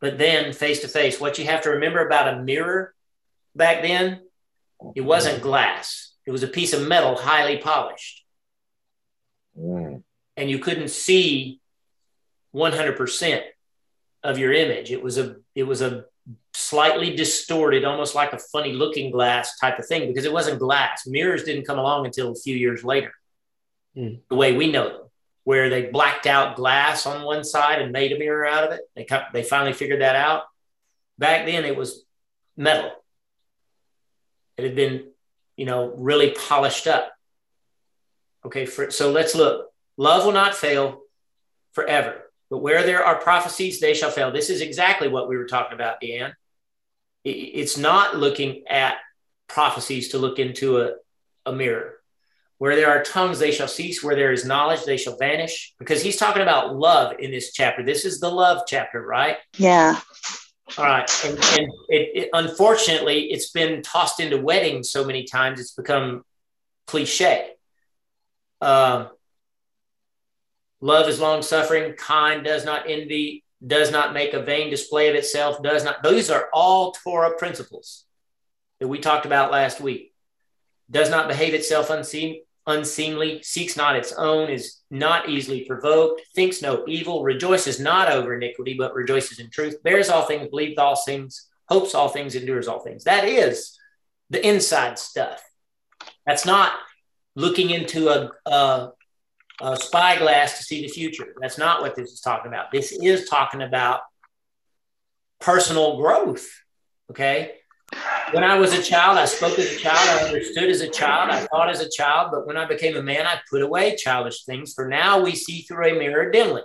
but then face to face. What you have to remember about a mirror back then, it wasn't glass, it was a piece of metal highly polished. Mm. And you couldn't see 100% of your image. It was a it was a slightly distorted, almost like a funny looking glass type of thing because it wasn't glass. Mirrors didn't come along until a few years later, mm. the way we know them where they blacked out glass on one side and made a mirror out of it. They they finally figured that out. Back then, it was metal. It had been, you know, really polished up. Okay, for, so let's look. Love will not fail forever, but where there are prophecies, they shall fail. This is exactly what we were talking about, Deanne. it's not looking at prophecies to look into a, a mirror. Where there are tongues, they shall cease. Where there is knowledge, they shall vanish. Because he's talking about love in this chapter. This is the love chapter, right? Yeah. All right. And, and it, it, unfortunately, it's been tossed into weddings so many times, it's become cliche. Uh, love is long suffering, kind, does not envy, does not make a vain display of itself, does not. Those are all Torah principles that we talked about last week. Does not behave itself unseemly, seeks not its own, is not easily provoked, thinks no evil, rejoices not over iniquity, but rejoices in truth, bears all things, believes all things, hopes all things, endures all things. That is the inside stuff. That's not looking into a, a, a spyglass to see the future. That's not what this is talking about. This is talking about personal growth. Okay. When I was a child, I spoke as a child, I understood as a child, I thought as a child, but when I became a man, I put away childish things. For now we see through a mirror dimly,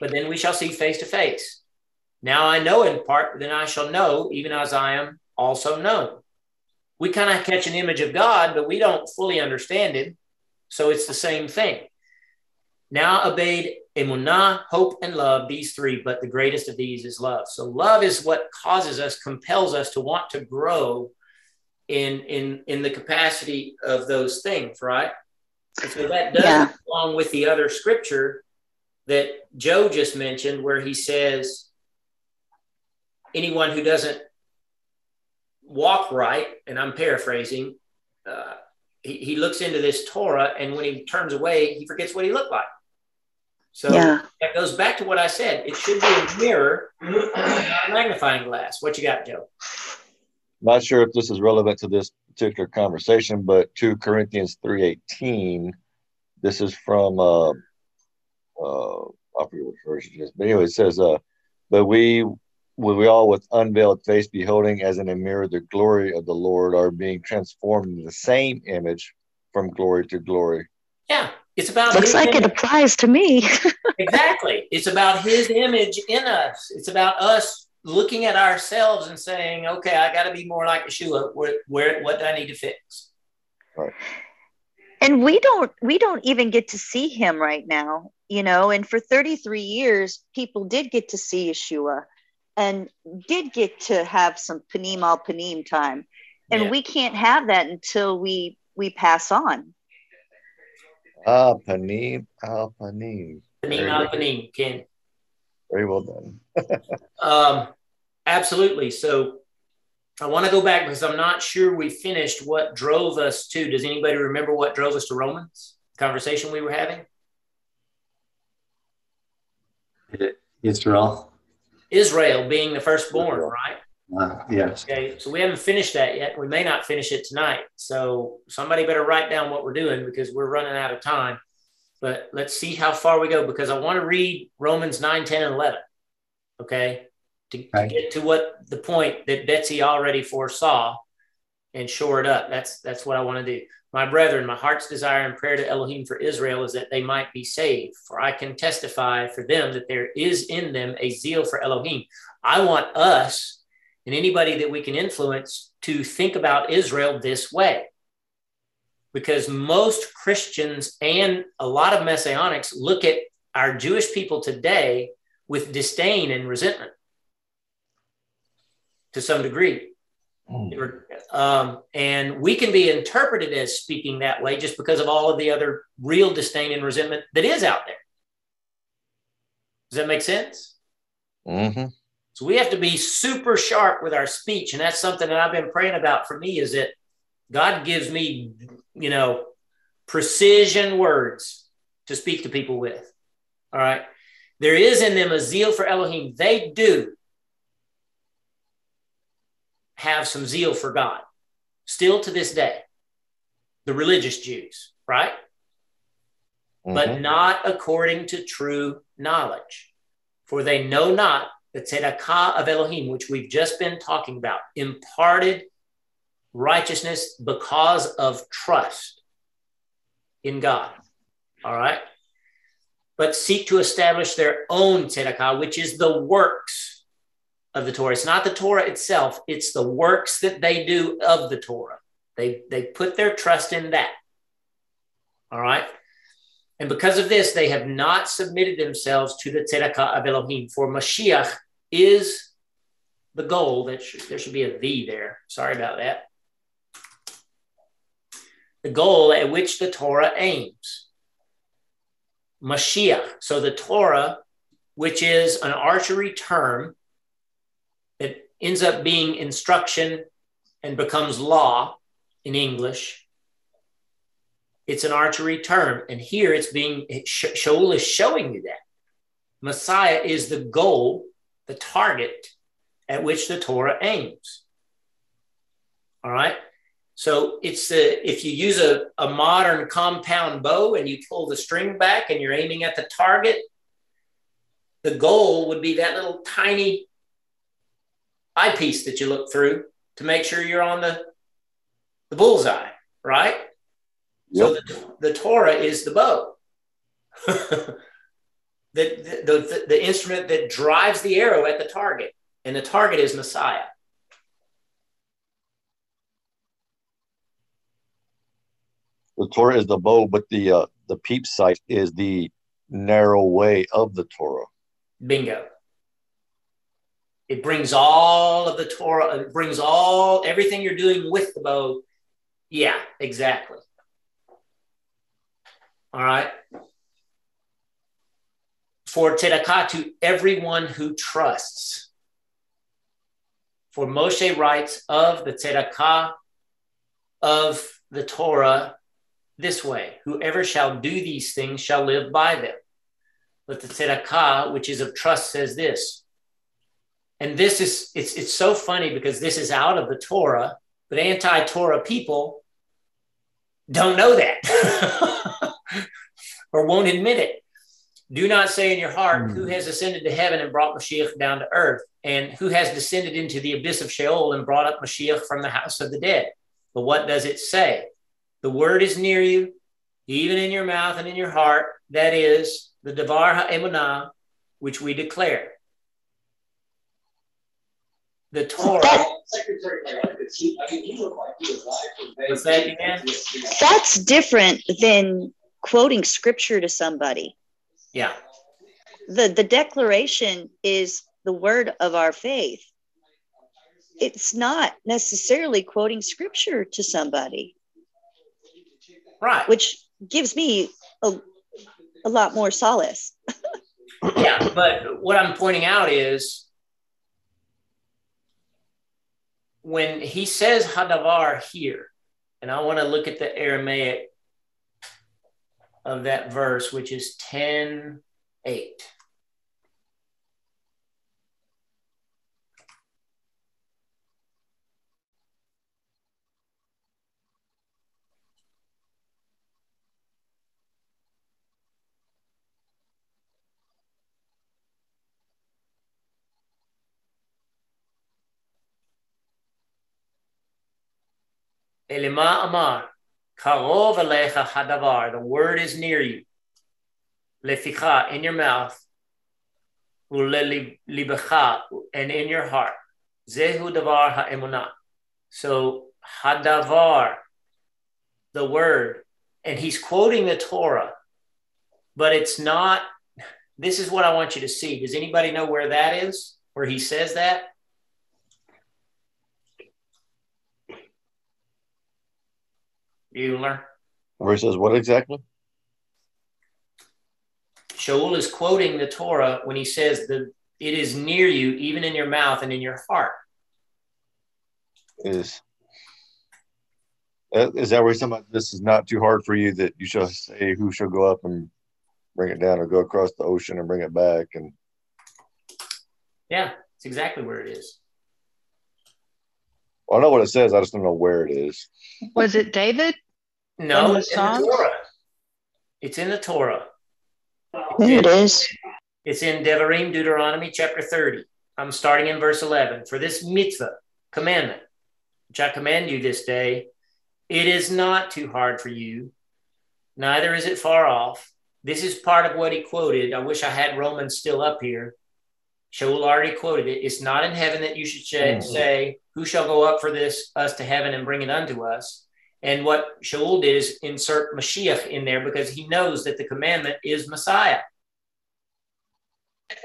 but then we shall see face to face. Now I know in part, then I shall know, even as I am also known. We kind of catch an image of God, but we don't fully understand Him. So it's the same thing. Now obeyed emunah, hope, and love, these three, but the greatest of these is love. So love is what causes us, compels us to want to grow in in in the capacity of those things, right? And so that does yeah. along with the other scripture that Joe just mentioned, where he says, anyone who doesn't walk right, and I'm paraphrasing, uh, he, he looks into this Torah, and when he turns away, he forgets what he looked like. So yeah. that goes back to what I said. It should be a mirror, not a magnifying glass. What you got, Joe? Not sure if this is relevant to this particular conversation, but 2 Corinthians 3.18, this is from, uh, uh, I forget what version it is, but anyway, it says, uh, but we, we all with unveiled face beholding as in a mirror the glory of the Lord are being transformed in the same image from glory to glory. Yeah, it's about looks like image. it applies to me. exactly. It's about his image in us. It's about us looking at ourselves and saying, okay, I got to be more like Yeshua. Where, where, what do I need to fix? Right. And we don't, we don't even get to see him right now, you know. And for 33 years, people did get to see Yeshua, and did get to have some panim al panim time, and yeah. we can't have that until we we pass on. Ah, panim al panim. Panim al panim, Ken. Very well done. um, absolutely. So I want to go back because I'm not sure we finished what drove us to. Does anybody remember what drove us to Romans? Conversation we were having? Israel. Israel being the firstborn, right? Uh, yes. Okay, so we haven't finished that yet. We may not finish it tonight. So somebody better write down what we're doing because we're running out of time. But let's see how far we go because I want to read Romans 9, 10, and 11. Okay. To, to get to what the point that Betsy already foresaw and shore it up. That's that's what I want to do. My brethren, my heart's desire and prayer to Elohim for Israel is that they might be saved. For I can testify for them that there is in them a zeal for Elohim. I want us and anybody that we can influence to think about Israel this way. Because most Christians and a lot of Messianics look at our Jewish people today with disdain and resentment to some degree. Mm. Um, and we can be interpreted as speaking that way just because of all of the other real disdain and resentment that is out there. Does that make sense? Mm-hmm. So we have to be super sharp with our speech. And that's something that I've been praying about for me is that God gives me, you know, precision words to speak to people with. All right. There is in them a zeal for Elohim. They do have some zeal for God still to this day. The religious Jews, right? Mm-hmm. But not according to true knowledge. For they know not the tzedakah of Elohim, which we've just been talking about, imparted righteousness because of trust in God. All right. But seek to establish their own tzedakah, which is the works of the Torah. It's not the Torah itself, it's the works that they do of the Torah. They, they put their trust in that. All right. And because of this, they have not submitted themselves to the tzedakah of Elohim. For Mashiach is the goal. That should, there should be a V there. Sorry about that. The goal at which the Torah aims. Mashiach. So the Torah, which is an archery term ends up being instruction and becomes law in English. It's an archery term. And here it's being, Shaul is showing you that. Messiah is the goal, the target at which the Torah aims. All right. So it's the if you use a, a modern compound bow and you pull the string back and you're aiming at the target, the goal would be that little tiny eyepiece that you look through to make sure you're on the, the bullseye, right? Yep. So the, the Torah is the bow. the, the, the, the instrument that drives the arrow at the target, and the target is Messiah. the Torah is the bow, but the uh, the peep sight is the narrow way of the Torah. Bingo. It brings all of the Torah, uh, it brings all everything you're doing with the bow. Yeah, exactly. All right. For tzedakah to everyone who trusts. For Moshe writes of the tzedakah of the Torah this way Whoever shall do these things shall live by them. But the tzedakah, which is of trust, says this. And this is, it's, it's so funny because this is out of the Torah, but anti Torah people don't know that or won't admit it. Do not say in your heart, mm. Who has ascended to heaven and brought Mashiach down to earth? And who has descended into the abyss of Sheol and brought up Mashiach from the house of the dead? But what does it say? The word is near you, even in your mouth and in your heart. That is the Devar HaEmunah, which we declare. The Torah. that, That's different than quoting scripture to somebody. Yeah. The the declaration is the word of our faith. It's not necessarily quoting scripture to somebody. Right. Which gives me a, a lot more solace. yeah, but what I'm pointing out is when he says hadavar here, and I want to look at the Aramaic of that verse, which is 10 8. Elima Amar, Karov Alecha Hadavar, the word is near you. Leficha, in your mouth. And in your heart. Zehu Davar Ha'emunah. So Hadavar, the word, and he's quoting the Torah, but it's not. This is what I want you to see. Does anybody know where that is? Where he says that? Bueller. Where he says what exactly? Shaul is quoting the Torah when he says that it is near you, even in your mouth and in your heart. Is uh, is that where he's talking about this is not too hard for you that you shall say who shall go up and bring it down or go across the ocean and bring it back and yeah it's exactly where it is well, I know what it says. I just don't know where it is. Was it David? No, it's in the Torah. It's in the Torah. It is. It's in Devarim, Deuteronomy chapter 30. I'm starting in verse 11. For this mitzvah, commandment, which I command you this day, it is not too hard for you, neither is it far off. This is part of what he quoted. I wish I had Romans still up here. Shaul already quoted it. It's not in heaven that you should say, mm-hmm. say, Who shall go up for this, us to heaven and bring it unto us? And what Shaul did is insert Mashiach in there because he knows that the commandment is Messiah.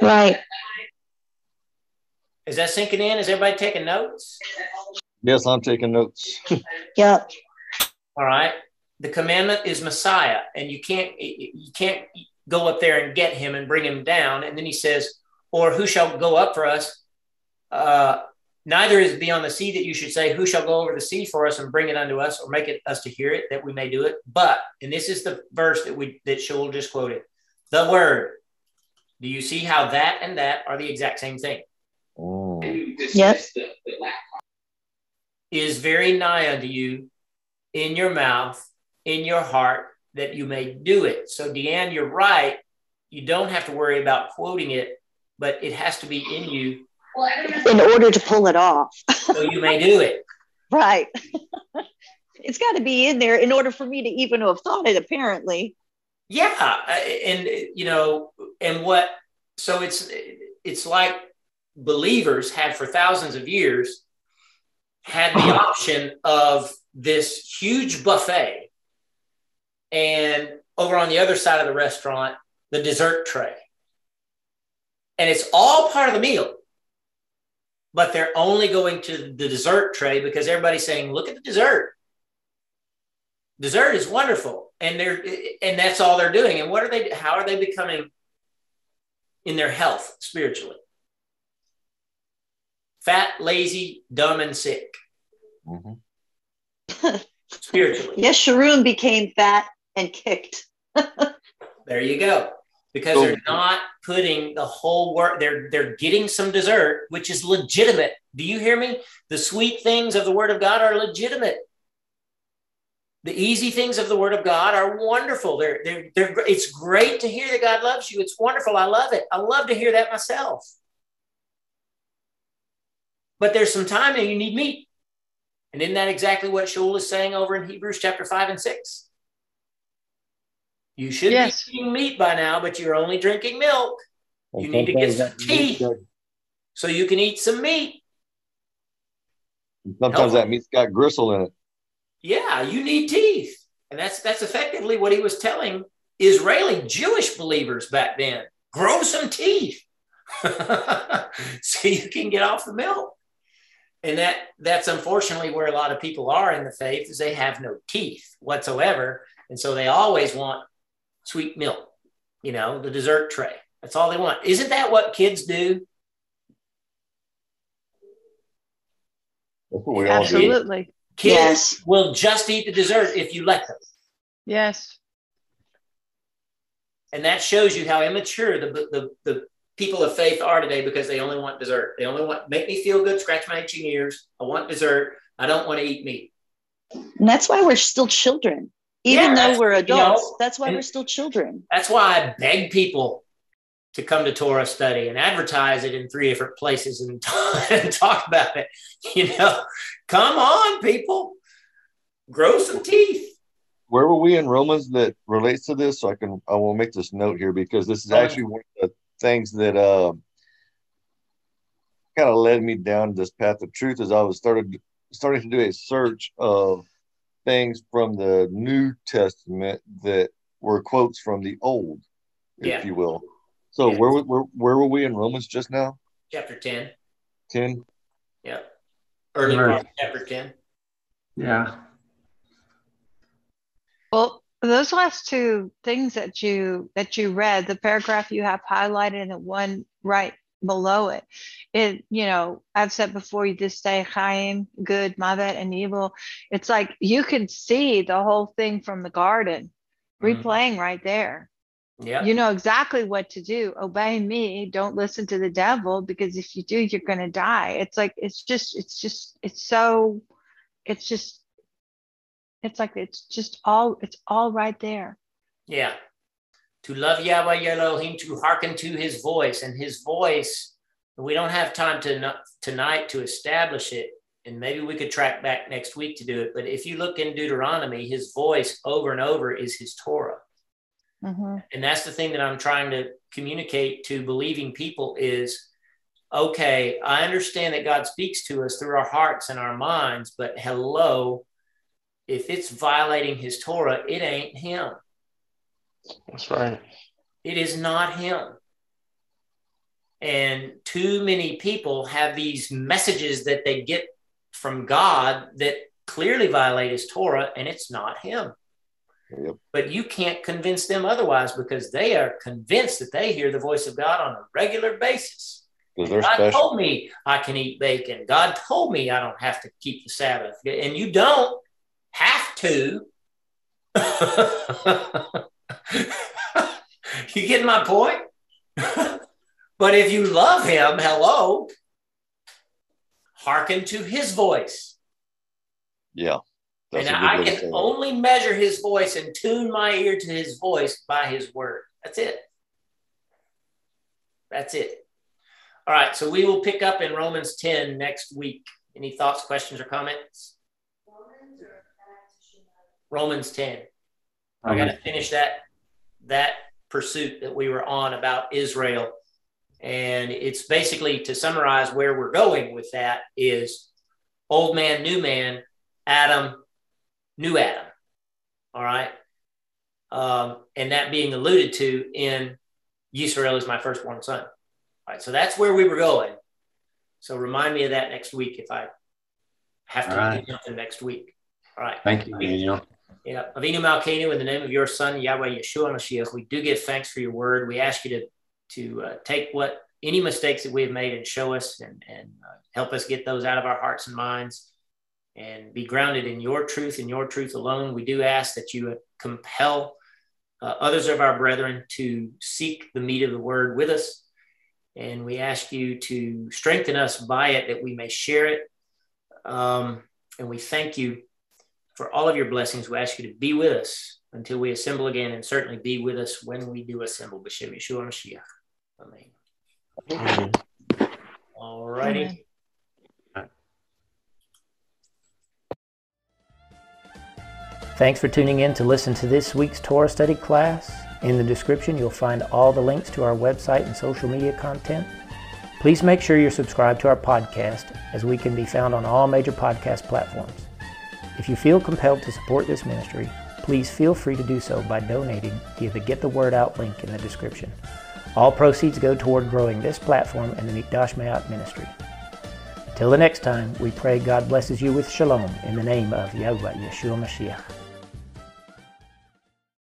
Right. Is that sinking in? Is everybody taking notes? Yes, I'm taking notes. yep. All right. The commandment is Messiah, and you can't you can't go up there and get him and bring him down. And then he says, or who shall go up for us? Uh, neither is it beyond the sea that you should say, Who shall go over the sea for us and bring it unto us, or make it us to hear it, that we may do it? But, and this is the verse that we that Shaul just quoted, the word. Do you see how that and that are the exact same thing? Oh. Yes. Is very nigh unto you in your mouth, in your heart, that you may do it. So, Deanne, you're right. You don't have to worry about quoting it but it has to be in you in order to pull it off. so you may do it. Right. it's got to be in there in order for me to even have thought it, apparently. Yeah. Uh, and, you know, and what, so it's, it's like believers had for thousands of years had the uh-huh. option of this huge buffet and over on the other side of the restaurant, the dessert tray and it's all part of the meal but they're only going to the dessert tray because everybody's saying look at the dessert. Dessert is wonderful and they're and that's all they're doing. And what are they how are they becoming in their health spiritually? Fat lazy dumb and sick. Mm-hmm. spiritually. Yeshurun became fat and kicked. There you go because so, they're not putting the whole work they're they're getting some dessert which is legitimate. Do you hear me? The sweet things of the word of god are legitimate. The easy things of the word of god are wonderful. They're they're, they're it's great to hear that god loves you. It's wonderful. I love it. I love to hear that myself. But there's some time and you need meat. And isn't that exactly what Shaul is saying over in Hebrews chapter 5 and 6? You should yes. be eating meat by now, but you're only drinking milk. you need to get some teeth so you can eat some meat. Sometimes that meat's got gristle in it. Yeah, you need teeth. And that's that's effectively what he was telling Israeli Jewish believers back then. Grow some teeth so you can get off the milk. And that that's unfortunately where a lot of people are in the faith is they have no teeth whatsoever. And so they always want sweet milk, you know, the dessert tray. That's all they want. Isn't that what kids do? Absolutely. Kids yes. will just eat the dessert if you let them. Yes. And that shows you how immature the, the, the people of faith are today because they only want dessert. They only want make me feel good, scratch my itching ears. I want dessert. I don't want to eat meat. And that's why we're still children. Even yeah, though we're adults, you know, that's why we're still children. That's why I beg people to come to Torah study and advertise it in three different places and, and talk about it. You know, come on, people, grow some teeth. Where were we in Romans that relates to this? So I can I will make this note here because this is actually one of the things that uh, kind of led me down this path of truth as I was started starting to do a search of things from the New Testament that were quotes from the Old, if yeah. you will. So yeah. where, where where were we in Romans just now? Chapter ten. Ten. Yeah. Early part of chapter ten. Yeah. Well, those last two things that you that you read, the paragraph you have highlighted and the one right below it. It, you know, I've said before you this day, Chaim, good, Mavet, and evil. It's like you can see the whole thing from the garden mm. replaying right there. Yeah. You know exactly what to do. Obey me. Don't listen to the devil because if you do, you're going to die. It's like, it's just, it's just, it's so, it's just, it's like, it's just all, it's all right there. Yeah to love Yahweh Elohim, to hearken to his voice. And his voice, we don't have time to tonight to establish it. And maybe we could track back next week to do it. But if you look in Deuteronomy, his voice over and over is his Torah. Mm-hmm. And that's the thing that I'm trying to communicate to believing people is okay, I understand that God speaks to us through our hearts and our minds, but hello, if it's violating his Torah, it ain't him. That's right. It is not him. And too many people have these messages that they get from God that clearly violate his Torah, and it's not him. Yep. But you can't convince them otherwise because they are convinced that they hear the voice of God on a regular basis. God special. told me I can eat bacon. God told me I don't have to keep the Sabbath. And you don't have to. you get my point? but if you love him, hello, hearken to his voice. Yeah. and I can only measure his voice and tune my ear to his voice by his word. That's it. That's it. All right. So we will pick up in Romans 10 next week. Any thoughts, questions, or comments? Romans 10. I got to finish that that pursuit that we were on about Israel. And it's basically to summarize where we're going with that is old man, new man, Adam, new Adam. All right. Um, and that being alluded to in Yisrael is my firstborn son. All right. So that's where we were going. So remind me of that next week if I have to right. do something next week. All right. Thank you, Daniel. Yeah. Avinu Malkeinu, in the name of your son, Yahweh Yeshua Mashiach, we do give thanks for your word. We ask you to, to uh, take what any mistakes that we have made and show us and, and uh, help us get those out of our hearts and minds and be grounded in your truth and your truth alone. We do ask that you compel uh, others of our brethren to seek the meat of the word with us. And we ask you to strengthen us by it that we may share it. Um, and we thank you for all of your blessings. We ask you to be with us until we assemble again and certainly be with us when we do assemble. B'Shem Yeshua Mashiach. Amen. Amen. All righty. Thanks for tuning in to listen to this week's Torah study class. In the description, you'll find all the links to our website and social media content. Please make sure you're subscribed to our podcast, as we can be found on all major podcast platforms. If you feel compelled to support this ministry, please feel free to do so by donating via the Get the Word Out link in the description. All proceeds go toward growing this platform and the Mikdash Meh'at ministry. Till the next time, we pray God blesses you with shalom in the name of Yahweh Yeshua Mashiach.